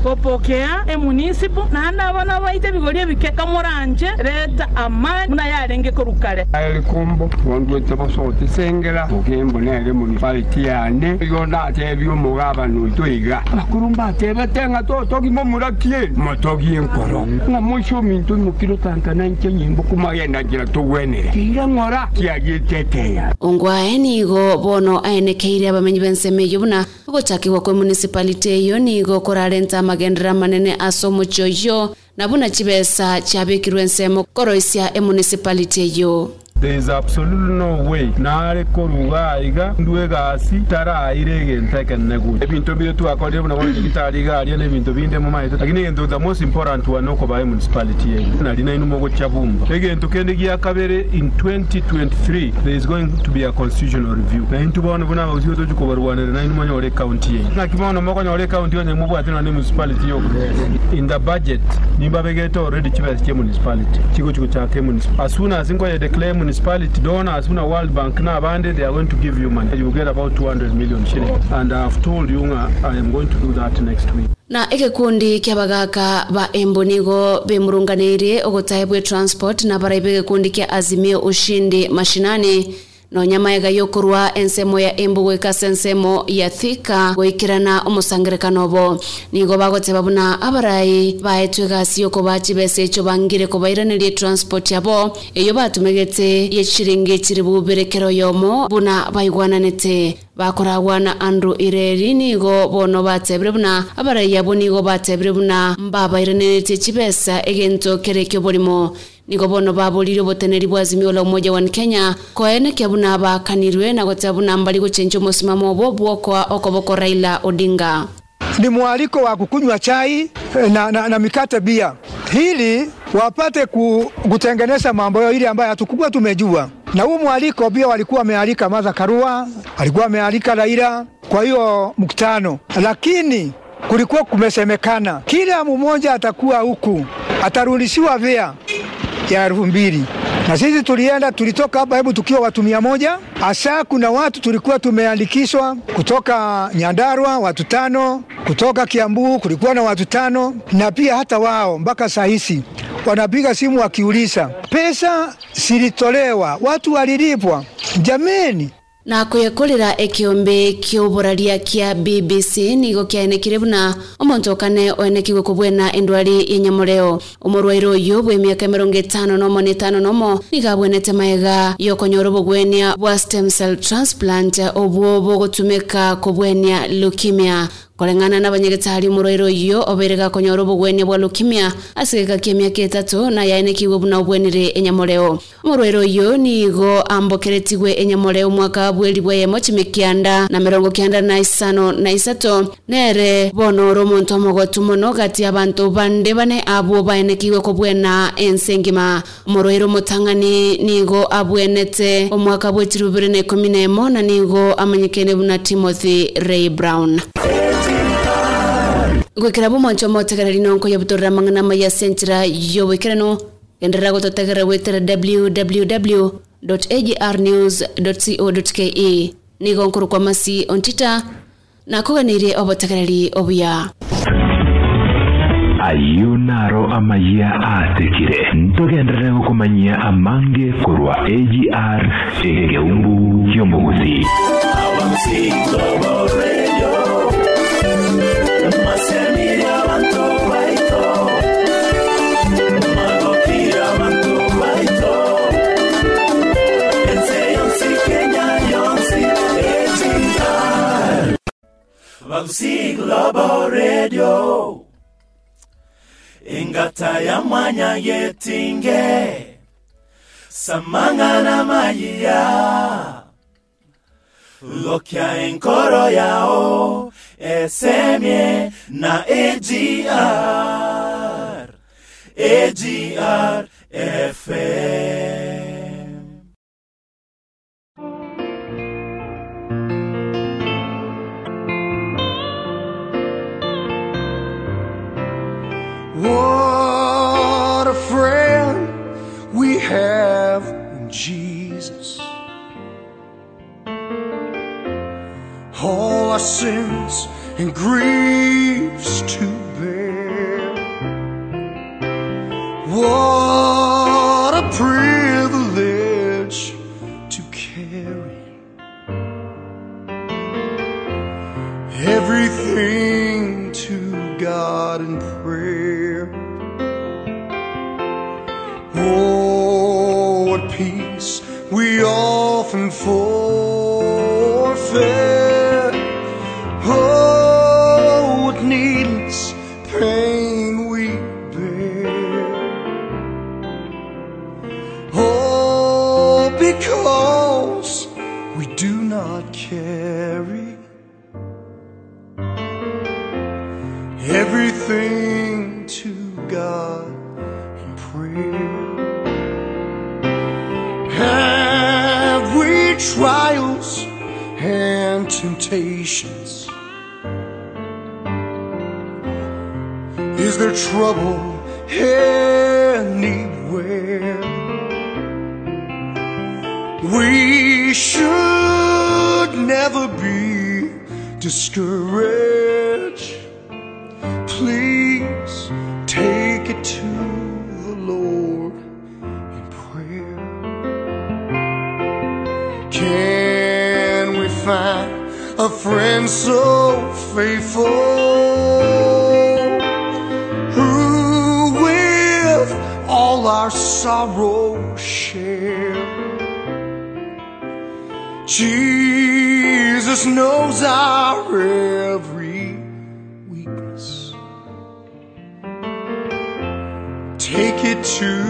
kopokea emunisipu naende abana baite bigori ebikeka moranje reta amani muna yarenge korukare elikumbo wondwete bosote sengera mugimbo nere municipality yane igo natebia omugaba noitwiga abakuru mbatebete ng'a totogima omurakie motogie enkoro ng'a moiso ominto mokiro tankana nche nyimbo kumagenda njira togwenere kira ng'ora kiagieteteya ongwae nigo bono aenekeire abamenyi b'ensemo eyo buna ogochakigwa kwa municipality eyo nigo korarenta amagendera manene asomo omochio oyo na buna chibesa chiabikirwe ensemo koroisia emunicipality eyo There absolutely no way. Nare koruga iga ndwe gasi taraire egento ekenegu ebinto bire twakorire buna bono digitali garia ebinto binde mu maito lakini egento the most important one okobaye municipality yetu nari nainu mogocha bumba. Egento kende gia kabere in 2023 there is going to be a constitutional review. Na intu bono buna abausi boto chukobarwanire nainu monyore county yetu ng'aki bono mokonyore county onye mubwate none municipality yoku in the budget nimba begete already chibesa che municipality. Chiko chiko chake municipality. As soon as ingo ye declare municipality donor as World Bank. Na abande they are going to give you money. You will get about 200 million shillings and I told you I am going to do that next week. Na egekundi kia bagaka ba embu nigo bemurunganirie ogutahe bwe transport na barai begekundi kia azimio ushindi mashinani no nyama ega yokorwa ensemo ya embu gwikasa ensemo ya thika goikirana omosangerekano obo nigo bagoteba buna abarai baetwe egasi yoko besa echo bangire kobairanirie transport yabo. Eyo batumegete yechiringi echiri buberekero yomo buna baigwananete bakoragwana andrew ireri nigo bono batebire buna abarai abo nigo batebire buna mbabairanirete chibesa egento kerekio borimo nigo bono baborire oboteneri bwa azimio la umoja wa kenya. Koene kia buna bakanirwe na goteba buna mbali gochenja omosimamo obo bwokwa okoboko raila odinga. Ni mwaliko wa kukunywa chai eh, na, na, na mikate bia. Hili wapate ku, kutengeneza mambo yao ile ambayo hatukuwa tumejua. Na huu mwaliko pia walikuwa wamealika Martha Karua, alikuwa amealika Raila kwa hiyo mkutano, lakini kulikuwa kumesemekana kila mmoja atakuwa huku atarudishiwa vea ya elfu mbili na sisi tulienda, tulitoka hapa hebu tukiwa watu mia moja. Hasa kuna watu tulikuwa tumeandikishwa kutoka Nyandarua watu tano, kutoka Kiambu kulikuwa na watu tano, na pia hata wao mpaka saa hizi wanapiga simu wakiuliza pesa zilitolewa, watu walilipwa. Jameni, na kuyekulira ikiumbi kiuburaria kia bbc nigo kiaenekire buna umuntu okane oenekirwe kubwena endwari yenyamureo omorwaire uyu bwa miaka mirongo itano nomo na itano nomo niga abwenete maega yokonyora obogwenia bwa stem cell transplant obwo bogotumika kubwenia leukemia koreng'ana na banyagetari omorwaire oyo obaire konyora obogwenia bwa leukemia ase gĩka emiaka etatu na yaenekiwe buna obwenire enyamoreo omorwaire oyo nigo ambokeretigwe enyamoreo mwaka bweri bwa yemo chimikianda na mirongo kianda na isano na isato. Nere bono ore omonto omogotu mono gati abanto bande bane abwo baenekiwe kobwena ense engima omorwaire omotang'ani nigo abwenete. Omwaka bwechiri bubere na ikumi na emo na nigo amanyekene buna timothy ray brown gwikira bumoncho motegereri nonko yabutorera mang'ana maya senchira yobwikirano genderera gototegera gwitira www agrnews co ke. Nigo nkuru kwa masi ontita na kuganirie obotegereri obuya ayo naro amaya atekire ntogenderere gukumanyia amange korwa agr egeumbu kiomugusi Bagusi Global Radio Ingata ya mwanya yetinge Samangana mayia Lokya enkoro yao Esemye na AGR AGR FM our sins and griefs to bear. Whoa. trouble anywhere. We should never be discouraged. Please take it to the Lord in prayer. Can we find a friend so faithful? our sorrow share. Jesus knows our every weakness. Take it to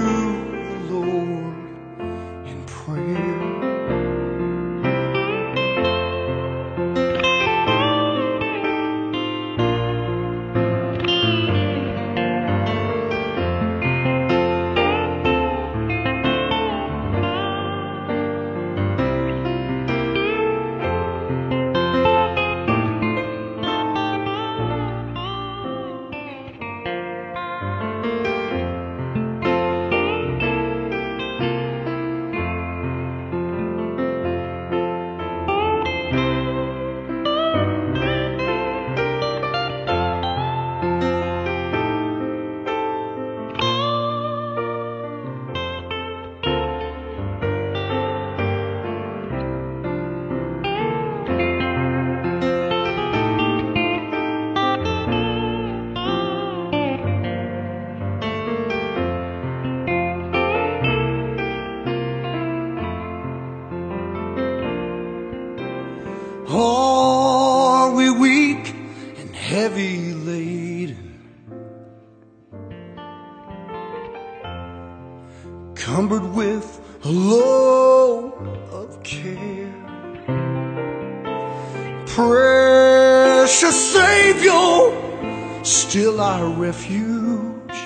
refuge.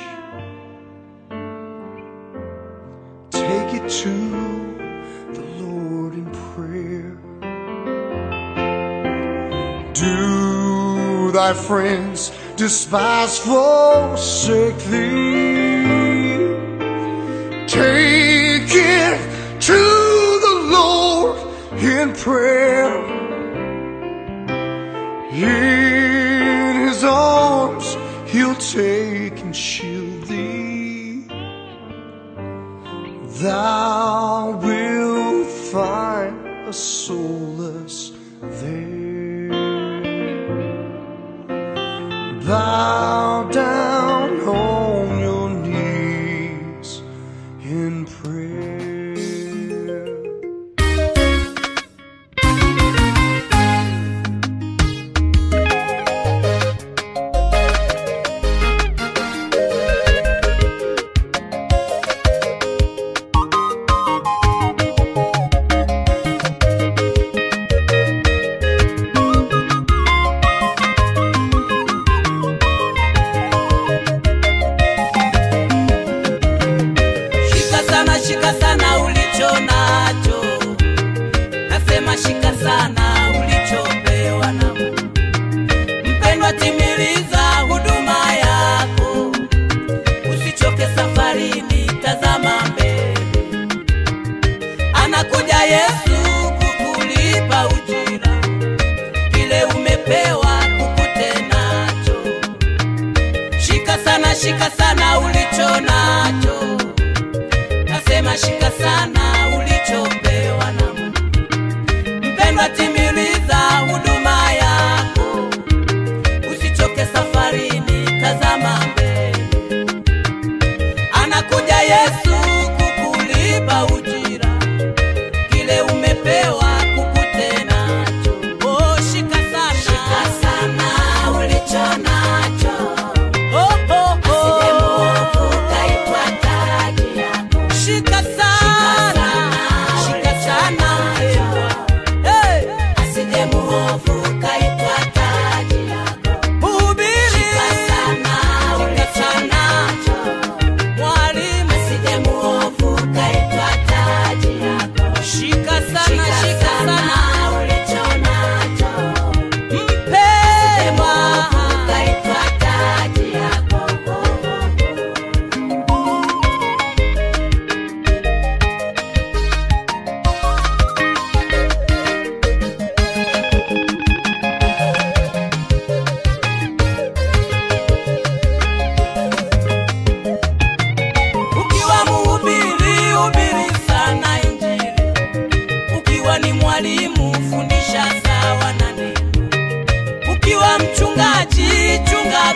Take it to the Lord in prayer. Do thy friends despise, forsake thee? Take it to the Lord in prayer.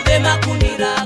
de Macunidad.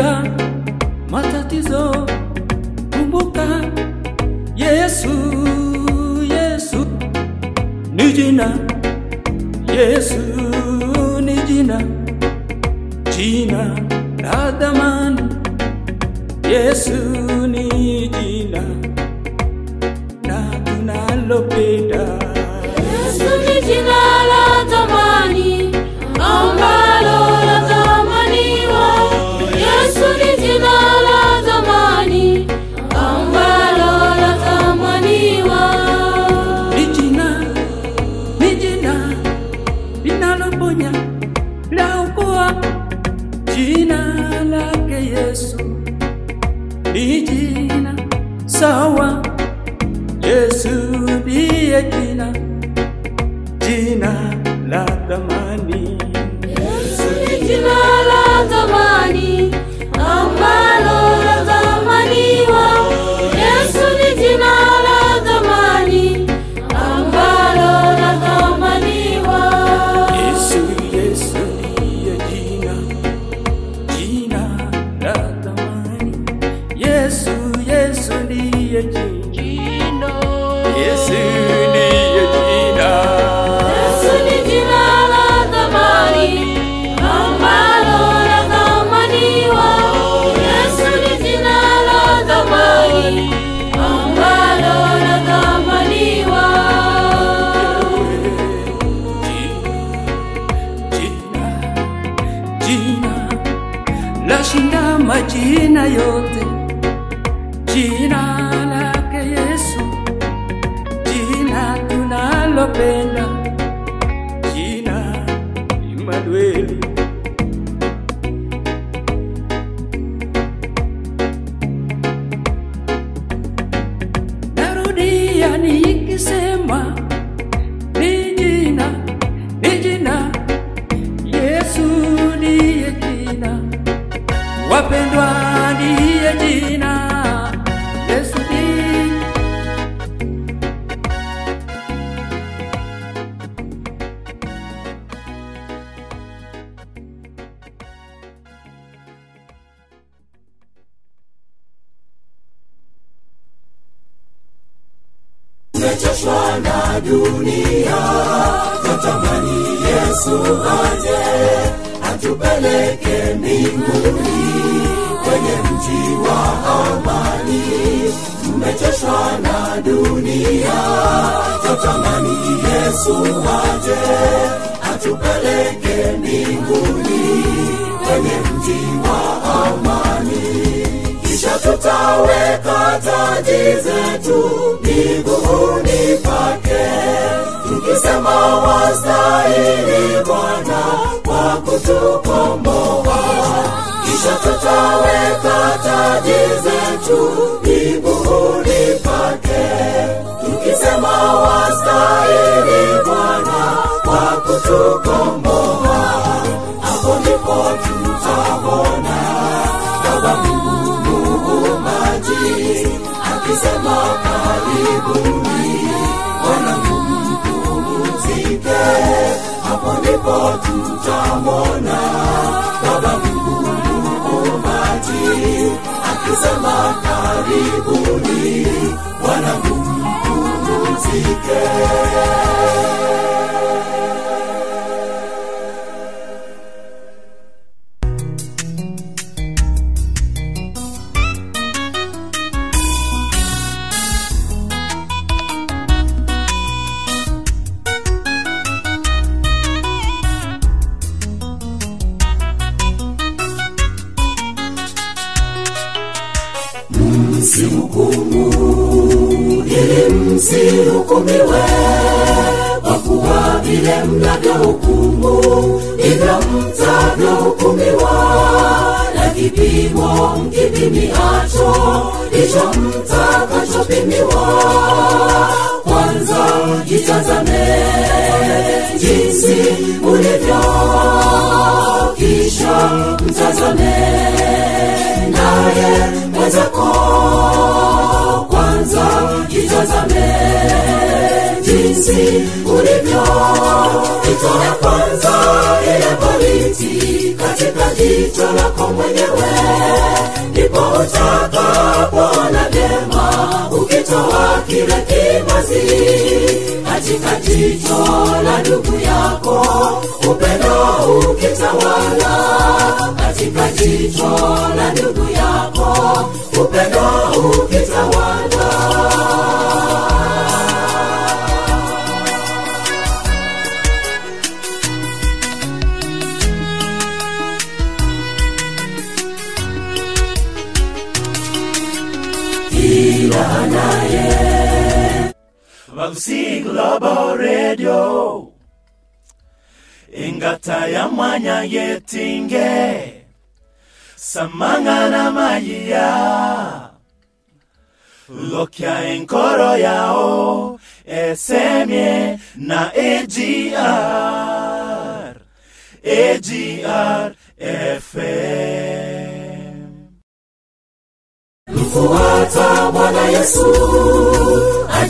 shida, matatizo, kumbuka Yesu. Yesu ni jina, Yesu ni jina, jina la dhamani. Yesu ni jina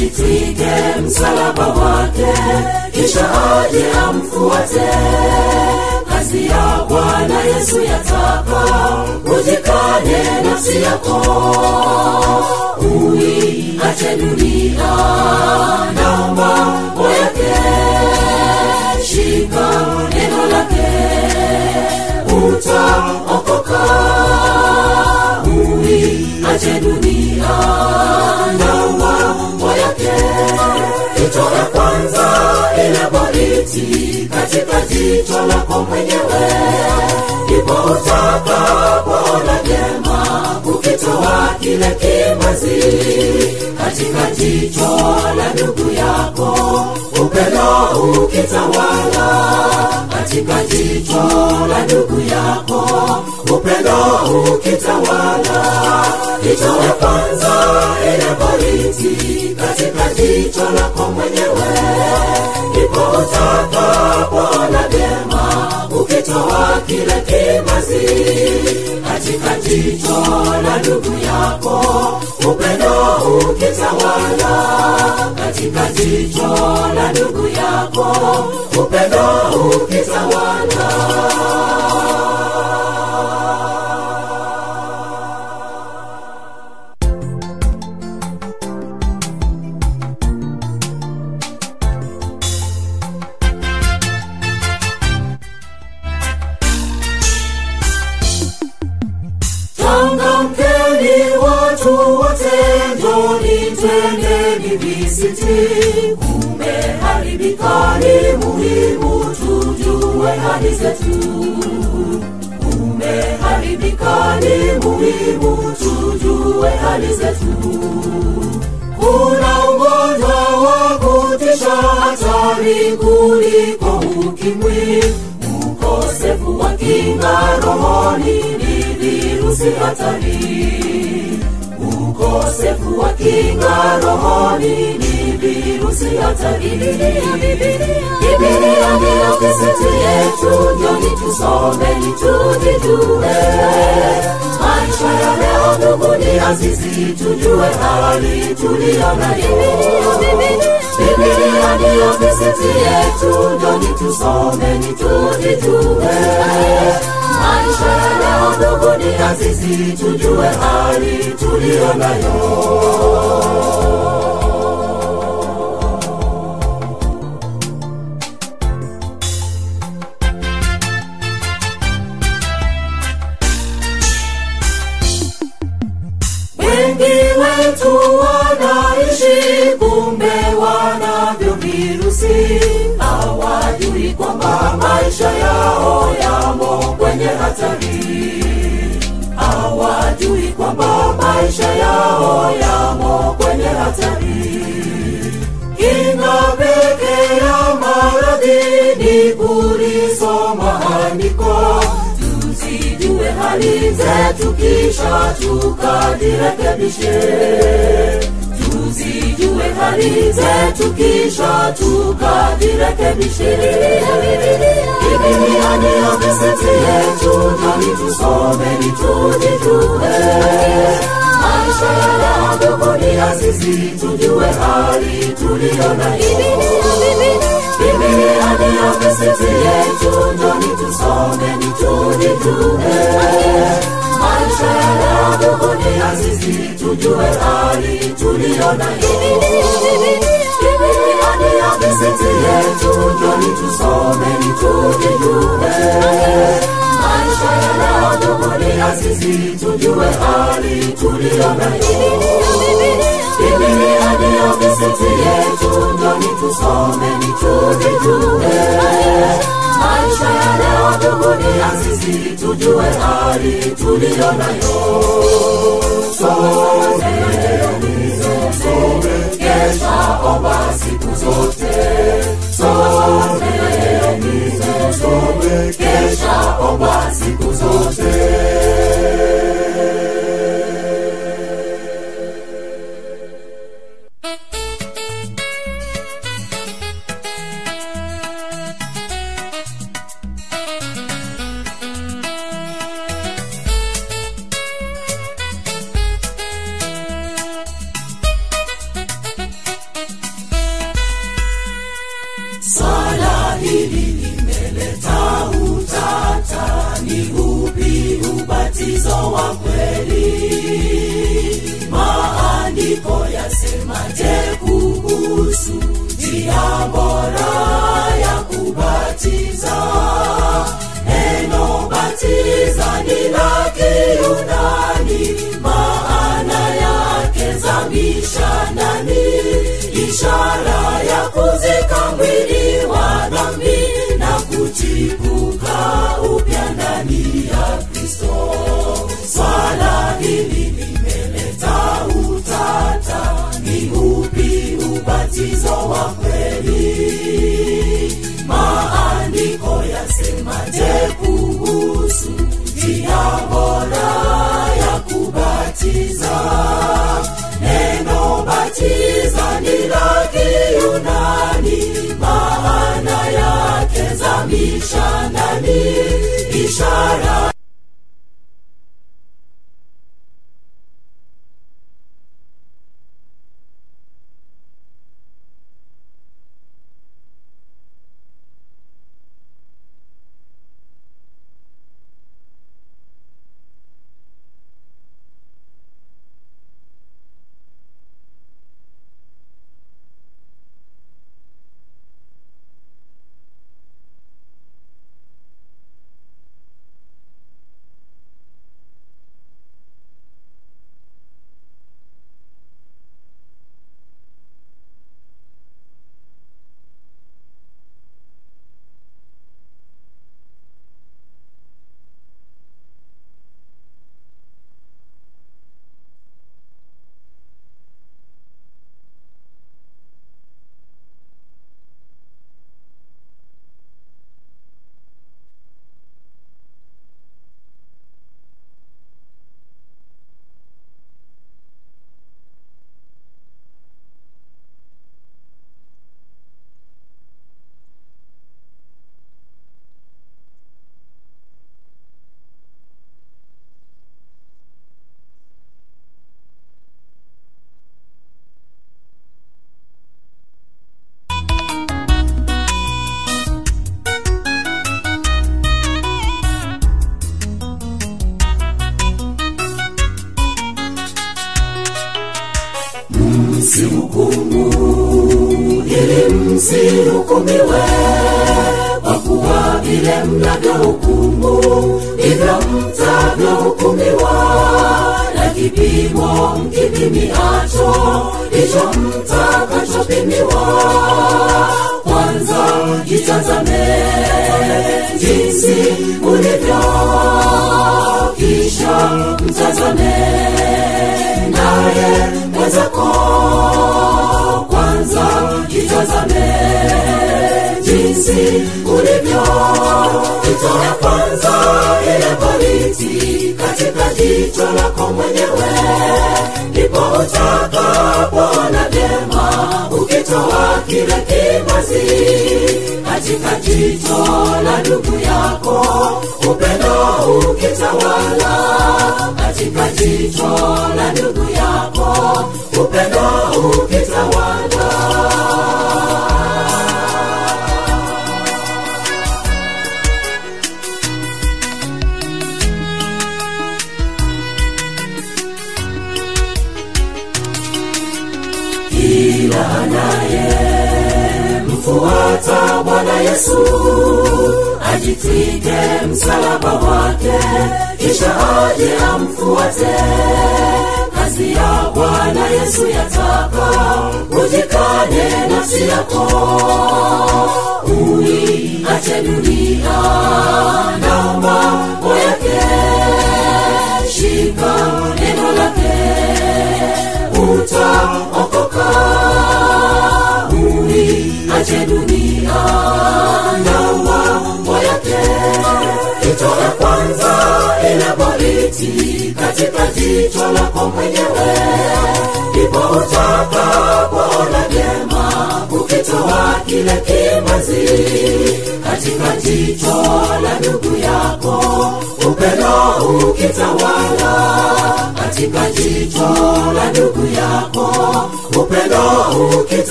ajitwike msalaba wake kisha aje amfuate. Kazi ya bwana yesu yataka ujikane nafsi yako. Ui ache dunia na mambo yake shika neno lake. Utaokoka ui ache dunia na ile boriti katika jicho lako mwenyewe ndipo utakapoona jema ukitoa kile kimazi. Katika jicho la ndugu yako upendo ukitawala. Katika jicho la ndugu yako upendo ukitawala. Itoe kwanza inaboriti katika jicho lako mwenyewe ndipo utakapoona vyema ukitoa kile kimazi katika jicho la ndugu yako. Upendo ukitawala katika jicho la ndugu yako. Upendo ukitawala twendeni kumeharibika ni muhimu tujue hali zetu. Kumeharibika ni muhimu tujue hali zetu. Kuna ugonjwa wa kutisha hatari kuliko ukimwi. Ukosefu wa kinga rohoni ni virusi hatari ukosefu wa kinga rohoni ni virusi hatari bibilia ndiyo kisiti yetu njoni tusomeni tujijue maisha ya leo ndugu azizi tujue hali tuliyo nayo. Bibilia ndiyo kisiti yetu njoni tusomeni tujijue maisha ya leo ndugu ni azizi tujue hali tuliyo nayo kumbe wanavyo virusi hawajui kwamba maisha yao yamo kwenye hatari. Hawajui kwamba maisha yao yamo kwenye hatari. Kinga maradhi ni kulisoma andiko. Tusijue hali zetu kisha tukajirekebishe tuzijue hali zetu kisha tukajirekebishe. Bibilia ndiyo gazeti yetu nami tusome ni tujijue maisha ya dunia sisi tujue hali tuliyo nayo. Tujijue maisha ya dunia sisi tujue hali tuliyo nayo. Bibilia ndiyo gazeti yetu nani tusome ni tujijue maisha ya dunia sisi tujue hali tuliyo nayo bibilia ndiyo gazeti yetu nani tusome ni tujijue maisha ya leo dunia sisi tujue hali tuliyo nayo some some kesha omba siku zote some some kesha omba siku zote yasemaje kuhusu njia ya kubatiza. Neno batiza ni la kiunani maana yake zamisha ishara ya kuzika mwili wa dhambi na kuchipuka upya ubatizo wa kweli. Maandiko yasemaje kuhusu njia bora ya kubatiza? Neno batiza ni la kiyunani. Maana yake zamisha ndani ishara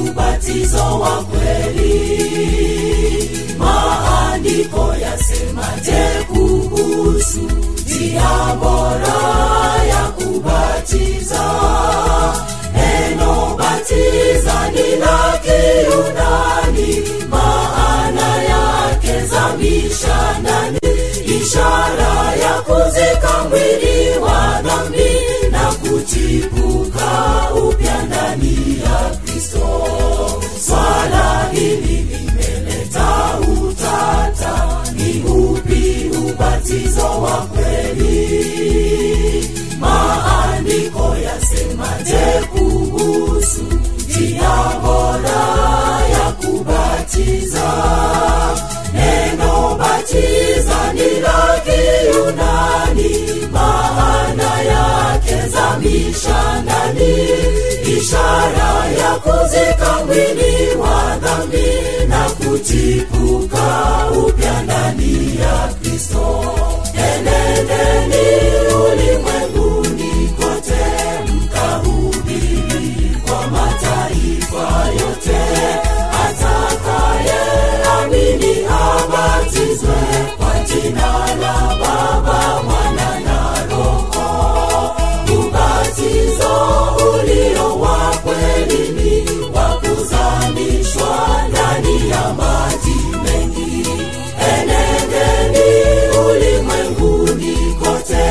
ubatizo wa kweli. Maandiko yasemaje kuhusu njia bora ya kubatiza? Neno batiza ni la kiunani maana yake zamisha ndani ishara ya kuzika mwili wa dhambi na kuchipuka upya ndani ya kristo swala hili limeleta utata. Ni upi ubatizo wa kweli? Maandiko yasemaje kuhusu njia bora ya kubatiza? Neno batiza ni la kiunani zamisha ishara ya kuzika mwili wa dhambi na kuchipuka upya ndani ya kristo. Enendeni ulimwenguni kote mkahubiri kwa mataifa yote. Atakaye amini abatizwe kwa jina la baba mwana maji mengi enendeni ulimwenguni kote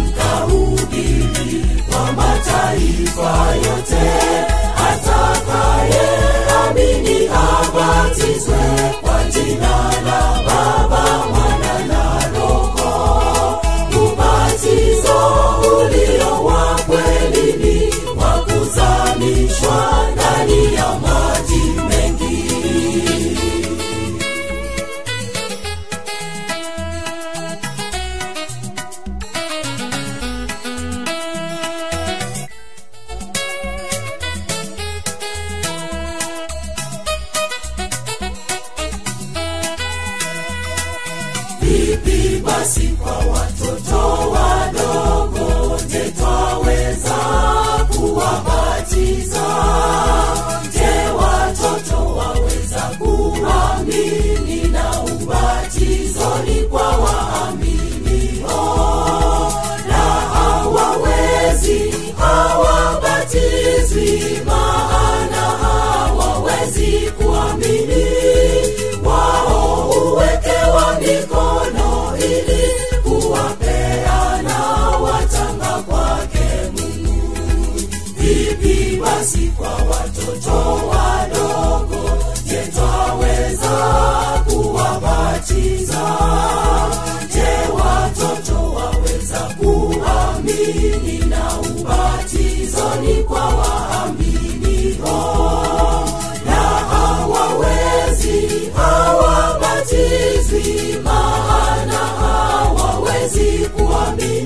mkahubiri kwa mataifa yote watoto wadogo je twaweza kuwabatiza je watoto waweza kuamini na ubatizo ni kwa waaminio na hawawezi hawabatizwi maana hawawezi kuamini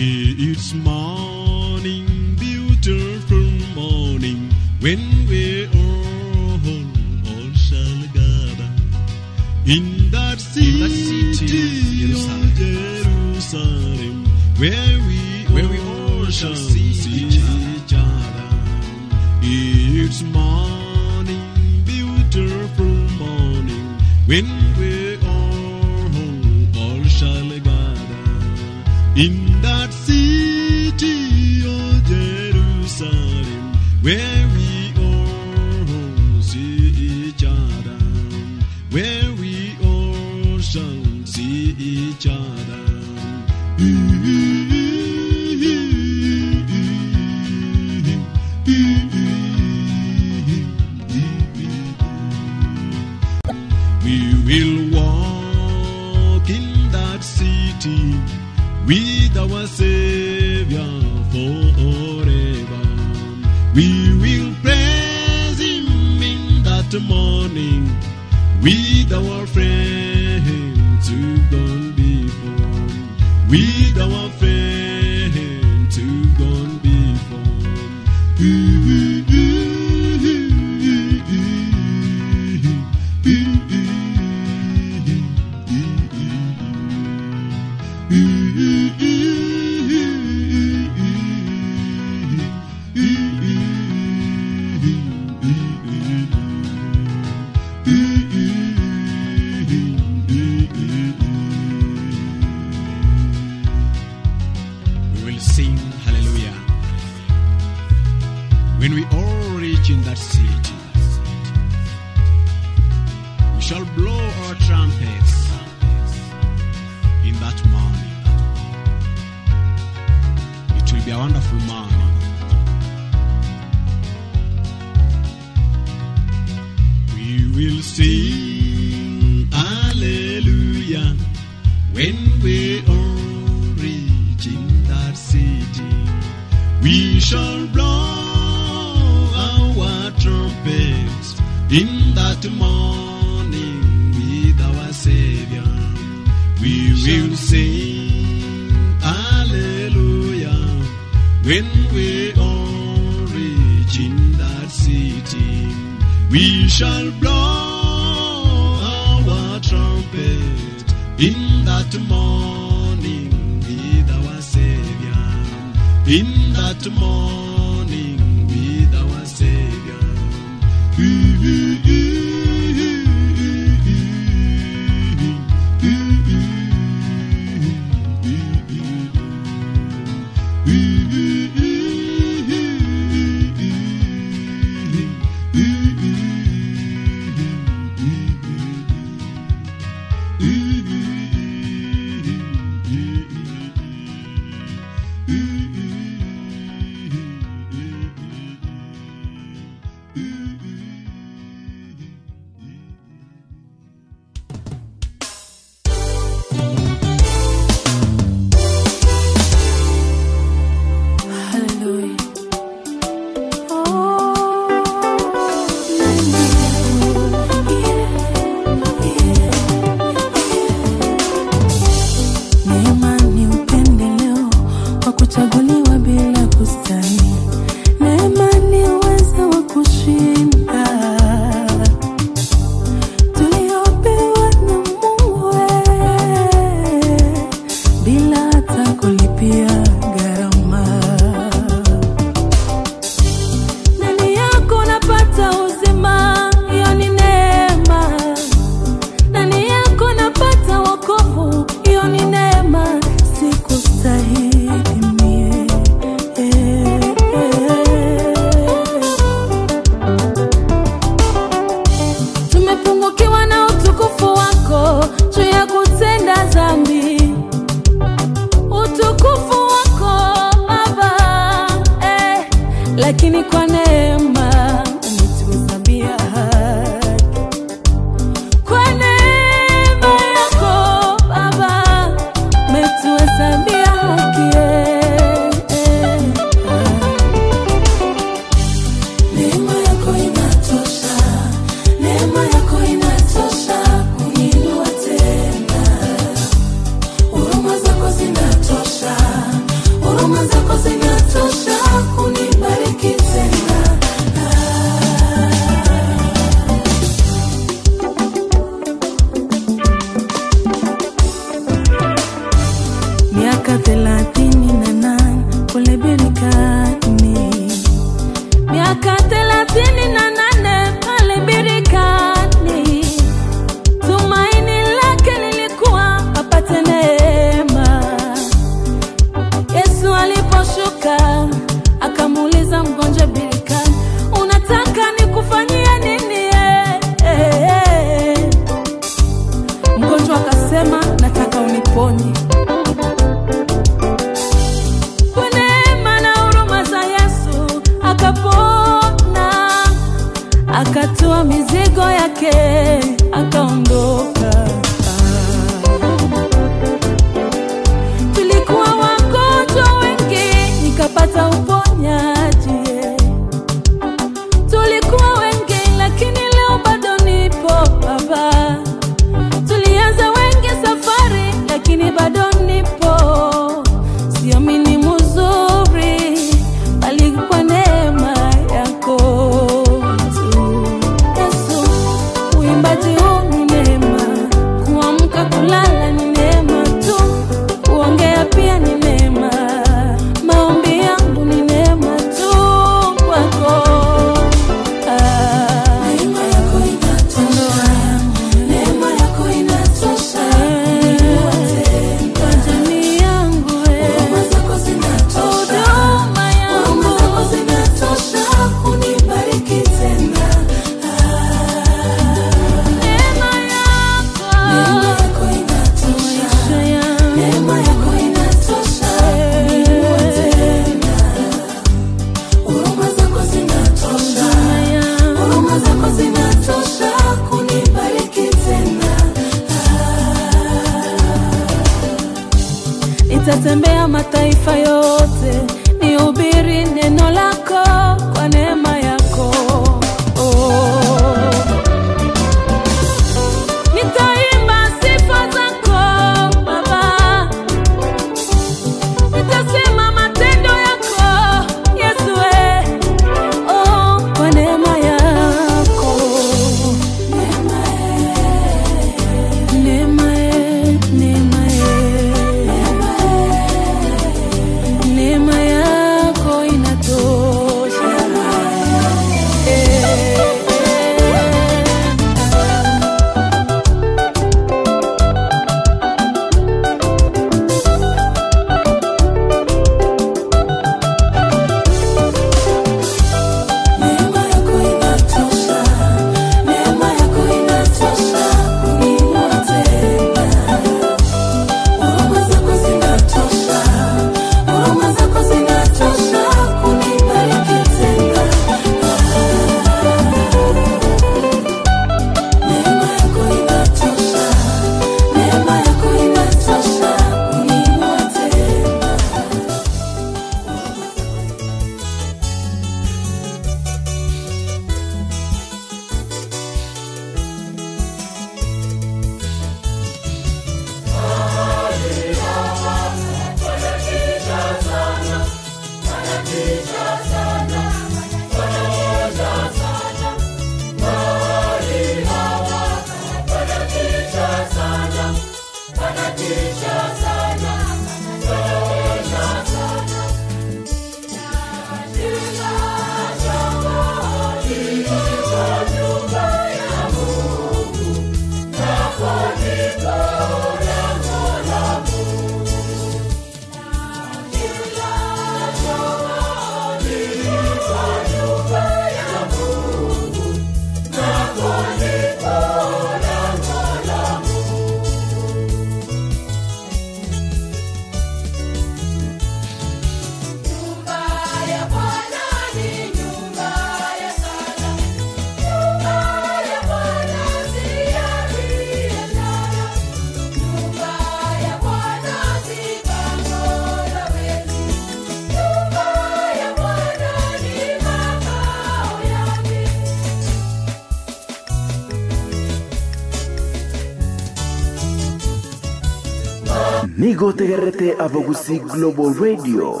nigotegerete abogusi global radio.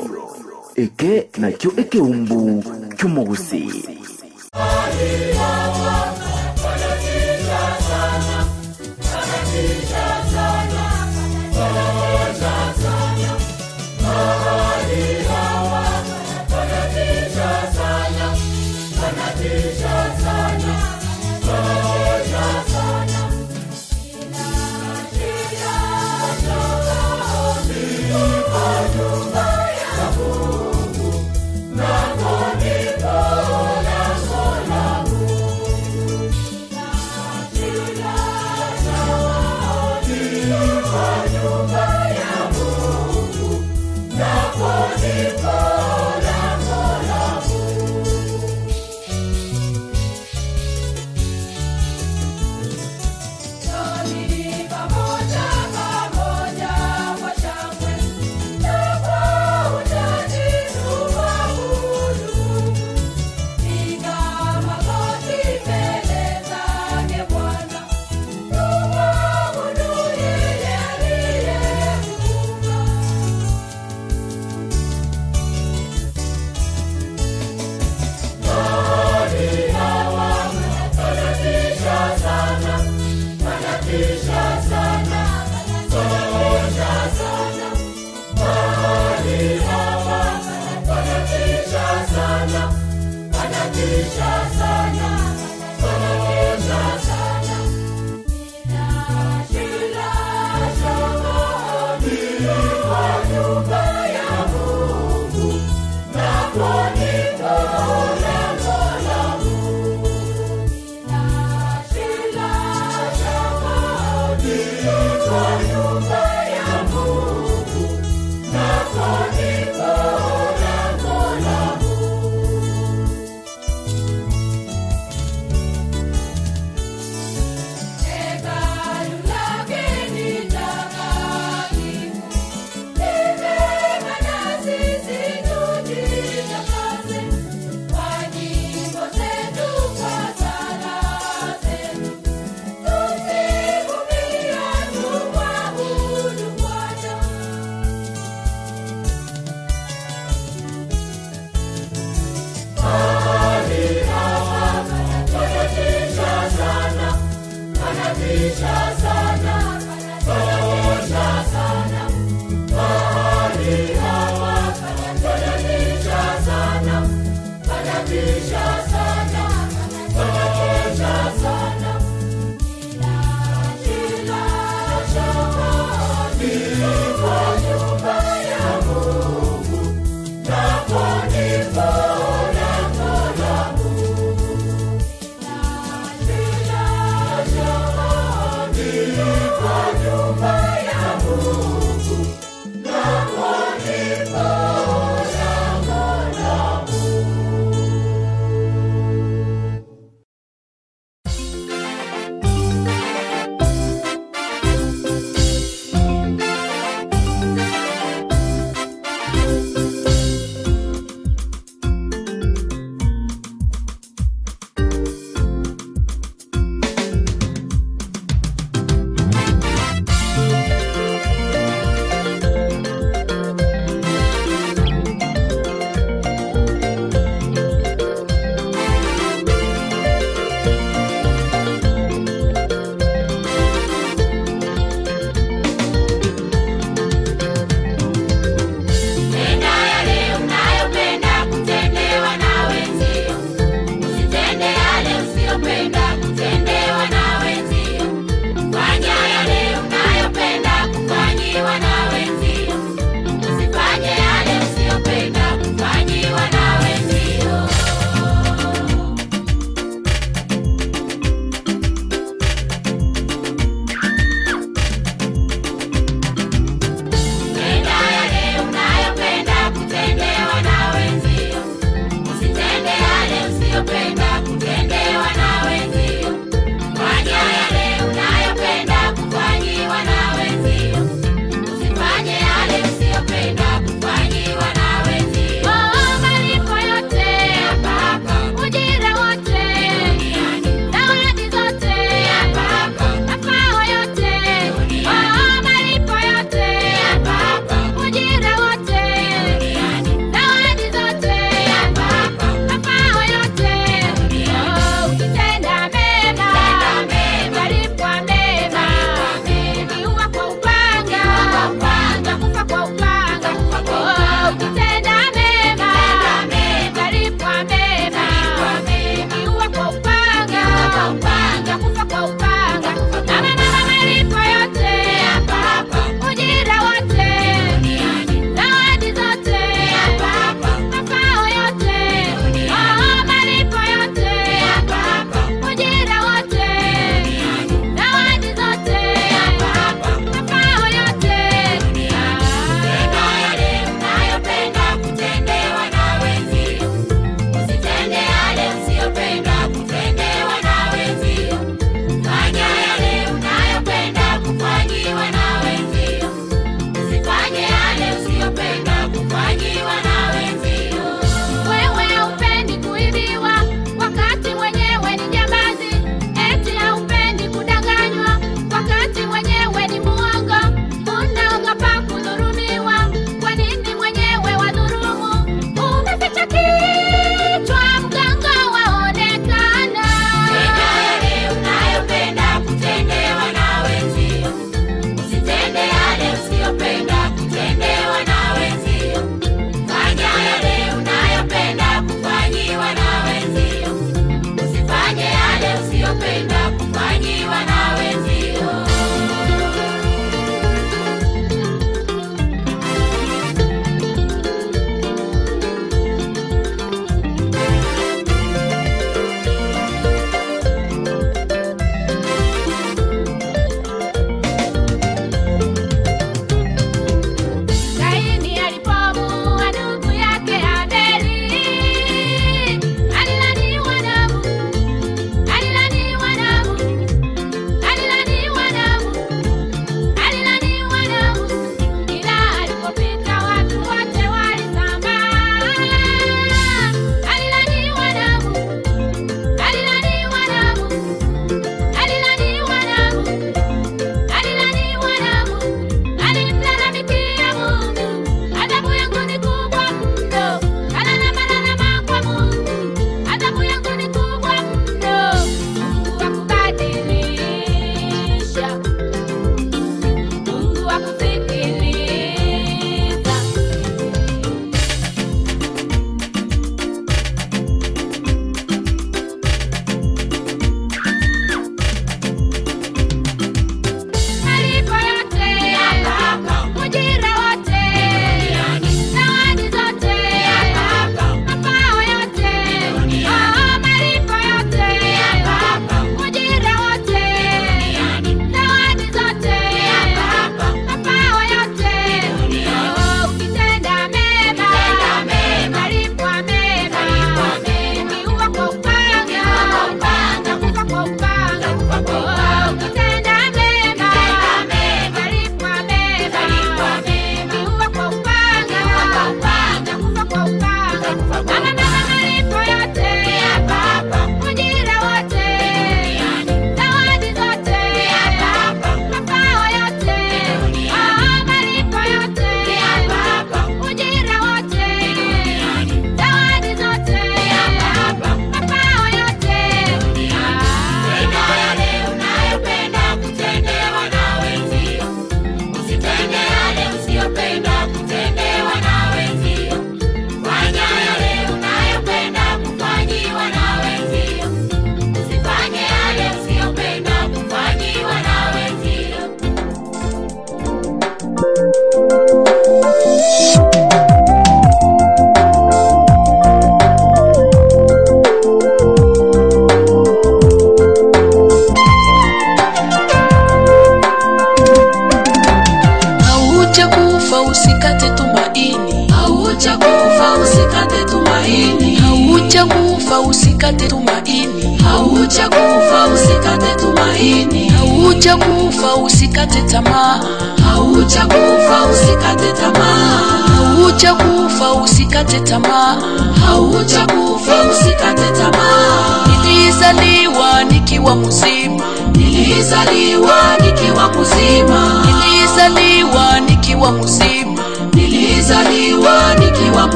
Eke nakyo ekeumbu ky'omugusi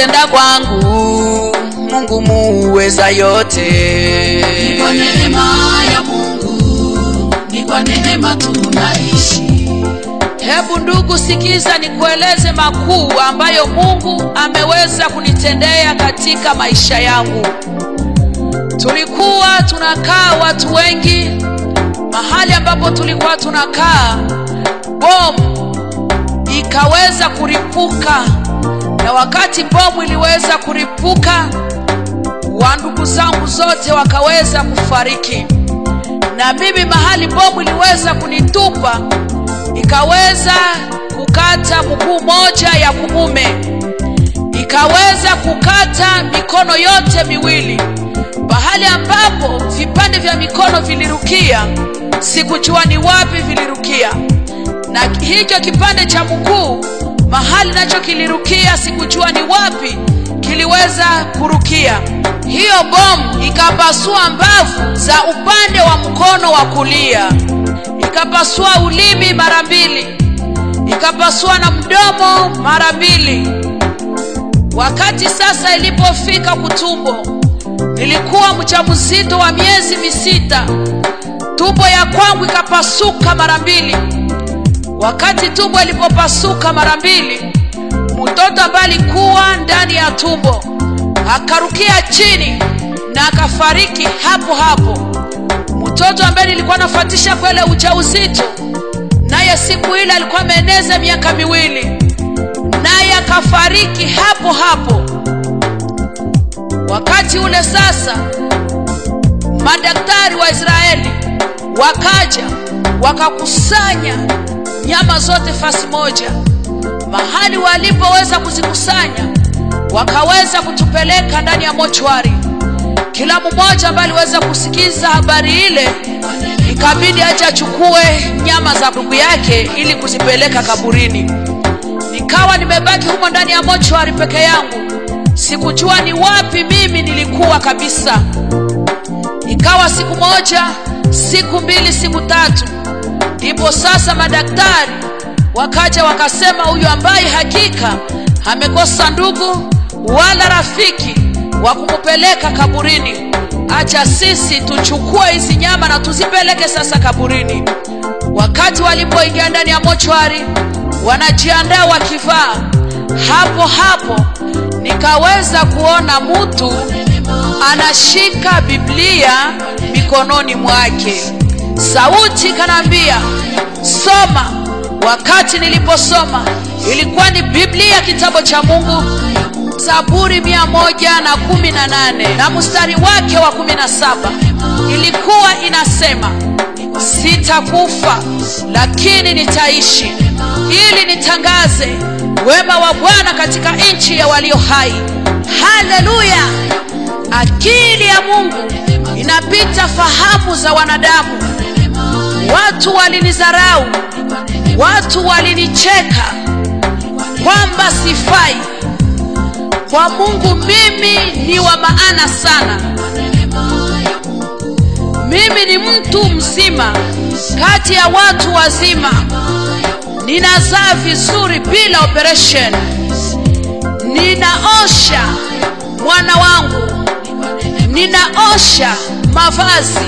aliyotenda kwangu mungu muweza yote. Ni kwa neema ya Mungu, ni kwa neema tunaishi. hebu ndugu sikiza nikueleze makuu ambayo mungu ameweza kunitendea katika maisha yangu. Tulikuwa tunakaa watu wengi mahali ambapo tulikuwa tunakaa bomu ikaweza kuripuka na wakati bomu iliweza kuripuka wa ndugu zangu zote wakaweza kufariki. Na mimi mahali bomu iliweza kunitupa ikaweza kukata mguu moja ya kumume ikaweza kukata mikono yote miwili. Pahali ambapo vipande vya mikono vilirukia sikujua ni wapi vilirukia. Na hicho kipande cha mguu mahali nacho kilirukia sikujua ni wapi kiliweza kurukia. Hiyo bomu ikapasua mbavu za upande wa mkono wa kulia. Ikapasua ulimi mara mbili. Ikapasua na mdomo mara mbili. Wakati sasa ilipofika kutumbo nilikuwa mjamzito wa miezi misita. Tumbo ya kwangu ikapasuka mara mbili wakati tumbo ilipopasuka mara mbili mtoto ambaye alikuwa ndani ya tumbo akarukia chini na akafariki hapo hapo. Mtoto ambaye nilikuwa nafuatisha kwele ujauzito naye siku ile alikuwa ameeneza miaka miwili naye akafariki hapo hapo. Wakati ule sasa madaktari wa israeli wakaja wakakusanya nyama zote fasi moja. Mahali walipoweza kuzikusanya wakaweza kutupeleka ndani ya mochwari. Kila mmoja ambaye aliweza kusikiza habari ile ikabidi aje achukue nyama za ndugu yake ili kuzipeleka kaburini. Nikawa nimebaki humo ndani ya mochwari peke yangu. Sikujua ni wapi mimi nilikuwa kabisa. Ikawa siku moja siku mbili siku tatu ndipo sasa madaktari wakaja wakasema huyu ambaye hakika amekosa ndugu wala rafiki wa kumupeleka kaburini. Acha sisi tuchukue hizi nyama na tuzipeleke sasa kaburini. Wakati walipoingia ndani ya mochwari wanajiandaa wakivaa. Hapo hapo nikaweza kuona mtu anashika biblia mikononi mwake sauti ikanaambia soma. Wakati niliposoma ilikuwa ni biblia kitabu cha mungu zaburi mia moja na kumi na nane na mstari wake wa kumi na saba. Ilikuwa inasema sitakufa lakini nitaishi ili nitangaze wema wa bwana katika nchi ya walio hai. Haleluya! Akili ya mungu inapita fahamu za wanadamu watu walinizarau watu walinicheka. Kwamba sifai. Kwa mungu mimi ni wa maana sana. Mimi ni mtu mzima. Kati ya watu wazima. Ninazaa vizuri bila operation. Ninaosha mwana wangu. Ninaosha mavazi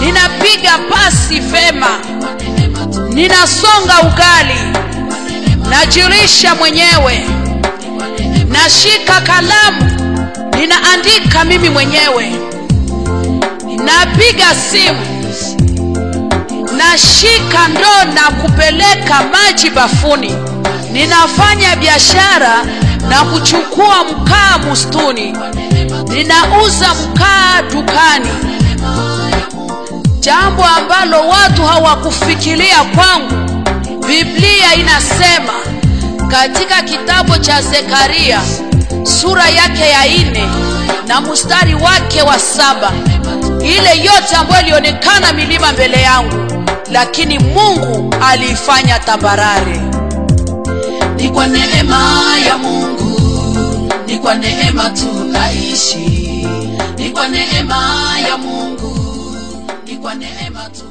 ninapiga pasi vema ninasonga ugali. Najirisha mwenyewe. Nashika kalamu. Ninaandika mimi mwenyewe. Napiga simu. Nashika ndoo na kupeleka maji bafuni. Ninafanya biashara na kuchukua mkaa mustuni ninauza mkaa dukani jambo ambalo watu hawakufikiria kwangu. Biblia inasema katika kitabu cha zekaria sura yake ya ine na mstari wake wa saba ile yote ambayo ilionekana milima mbele yangu lakini mungu aliifanya tambarare. Ni kwa neema ya mungu ni kwa neema tunaishi. Ni kwa neema ya mungu kwa neema tunaishi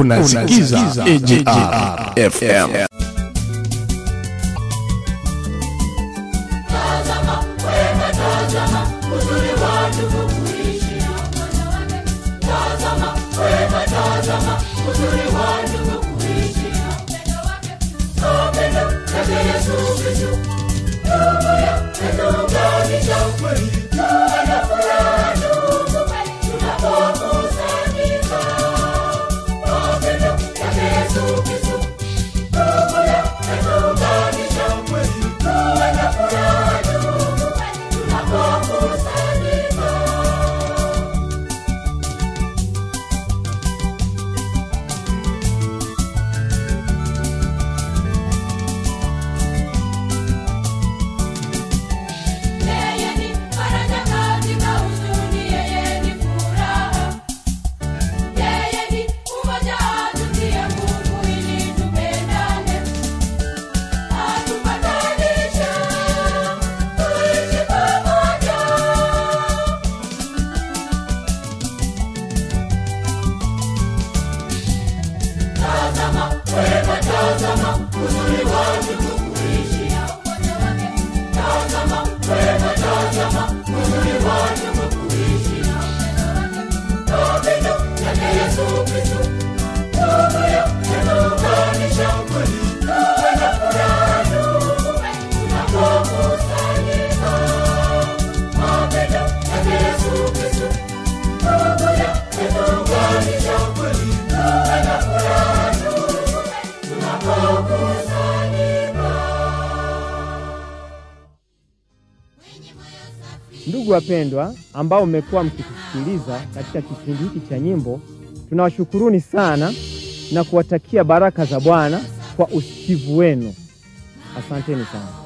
unasikiza AJR FM. wapendwa ambao mmekuwa mkitusikiliza katika kipindi hiki cha nyimbo, tunawashukuruni sana na kuwatakia baraka za Bwana kwa usikivu wenu. Asanteni sana.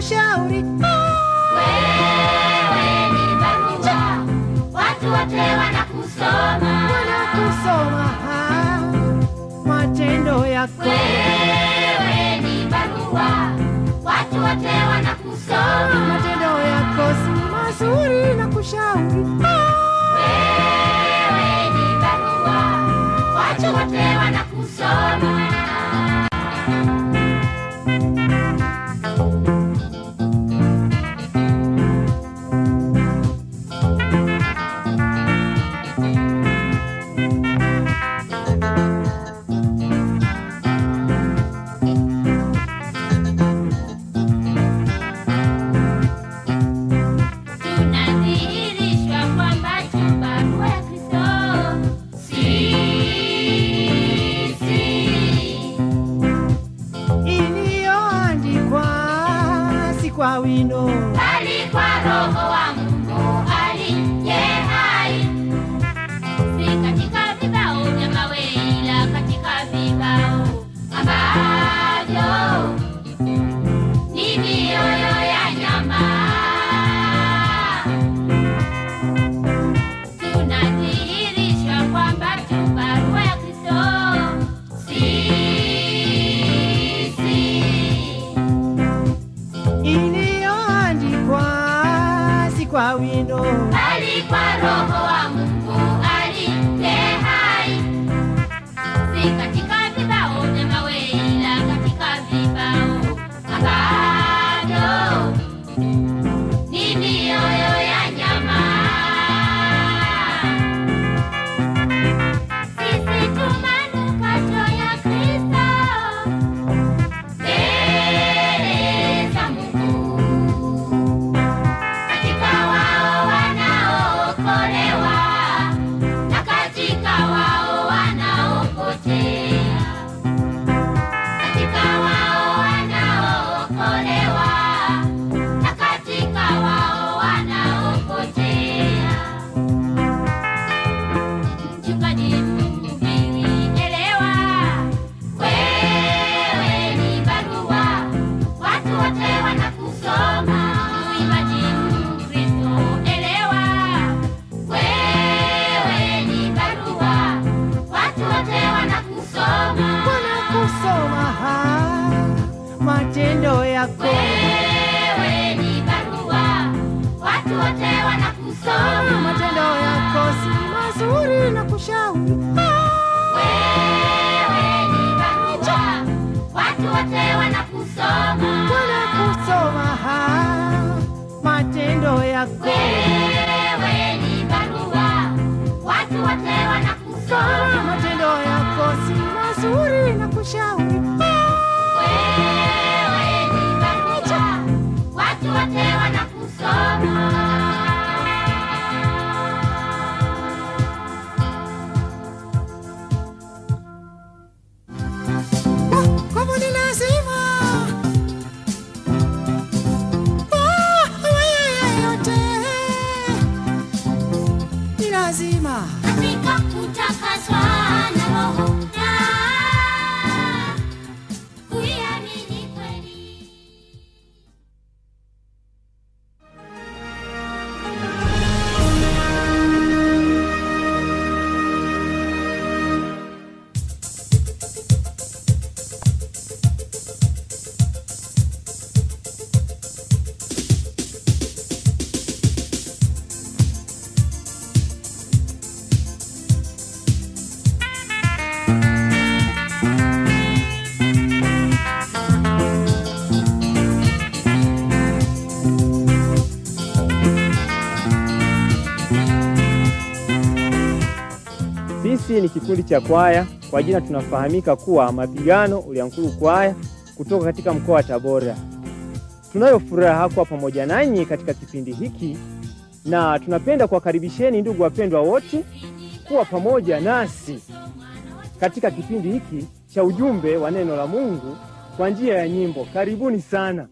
ushauri. Wewe ni barua, watu wote wanakusoma, wanakusoma matendo yako. Wewe ni barua, watu wote Sisi ni kikundi cha kwaya kwa jina tunafahamika kuwa Mapigano Uliankuru Kwaya kutoka katika mkoa wa Tabora. Tunayo furaha kuwa pamoja nanyi katika kipindi hiki na tunapenda kuwakaribisheni ndugu wapendwa wote kuwa pamoja nasi katika kipindi hiki cha ujumbe wa neno la Mungu kwa njia ya nyimbo. Karibuni sana.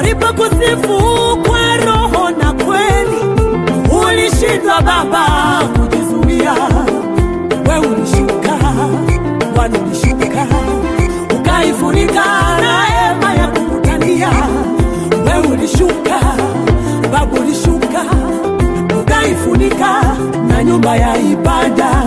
Walipo kusifu kwa roho na kweli, ulishindwa Baba kujizuia. We ulishuka, Bwana ulishuka, ukaifunika rehema ya kukutania. We ulishuka, Baba ulishuka, ukaifunika na nyumba ya ibada.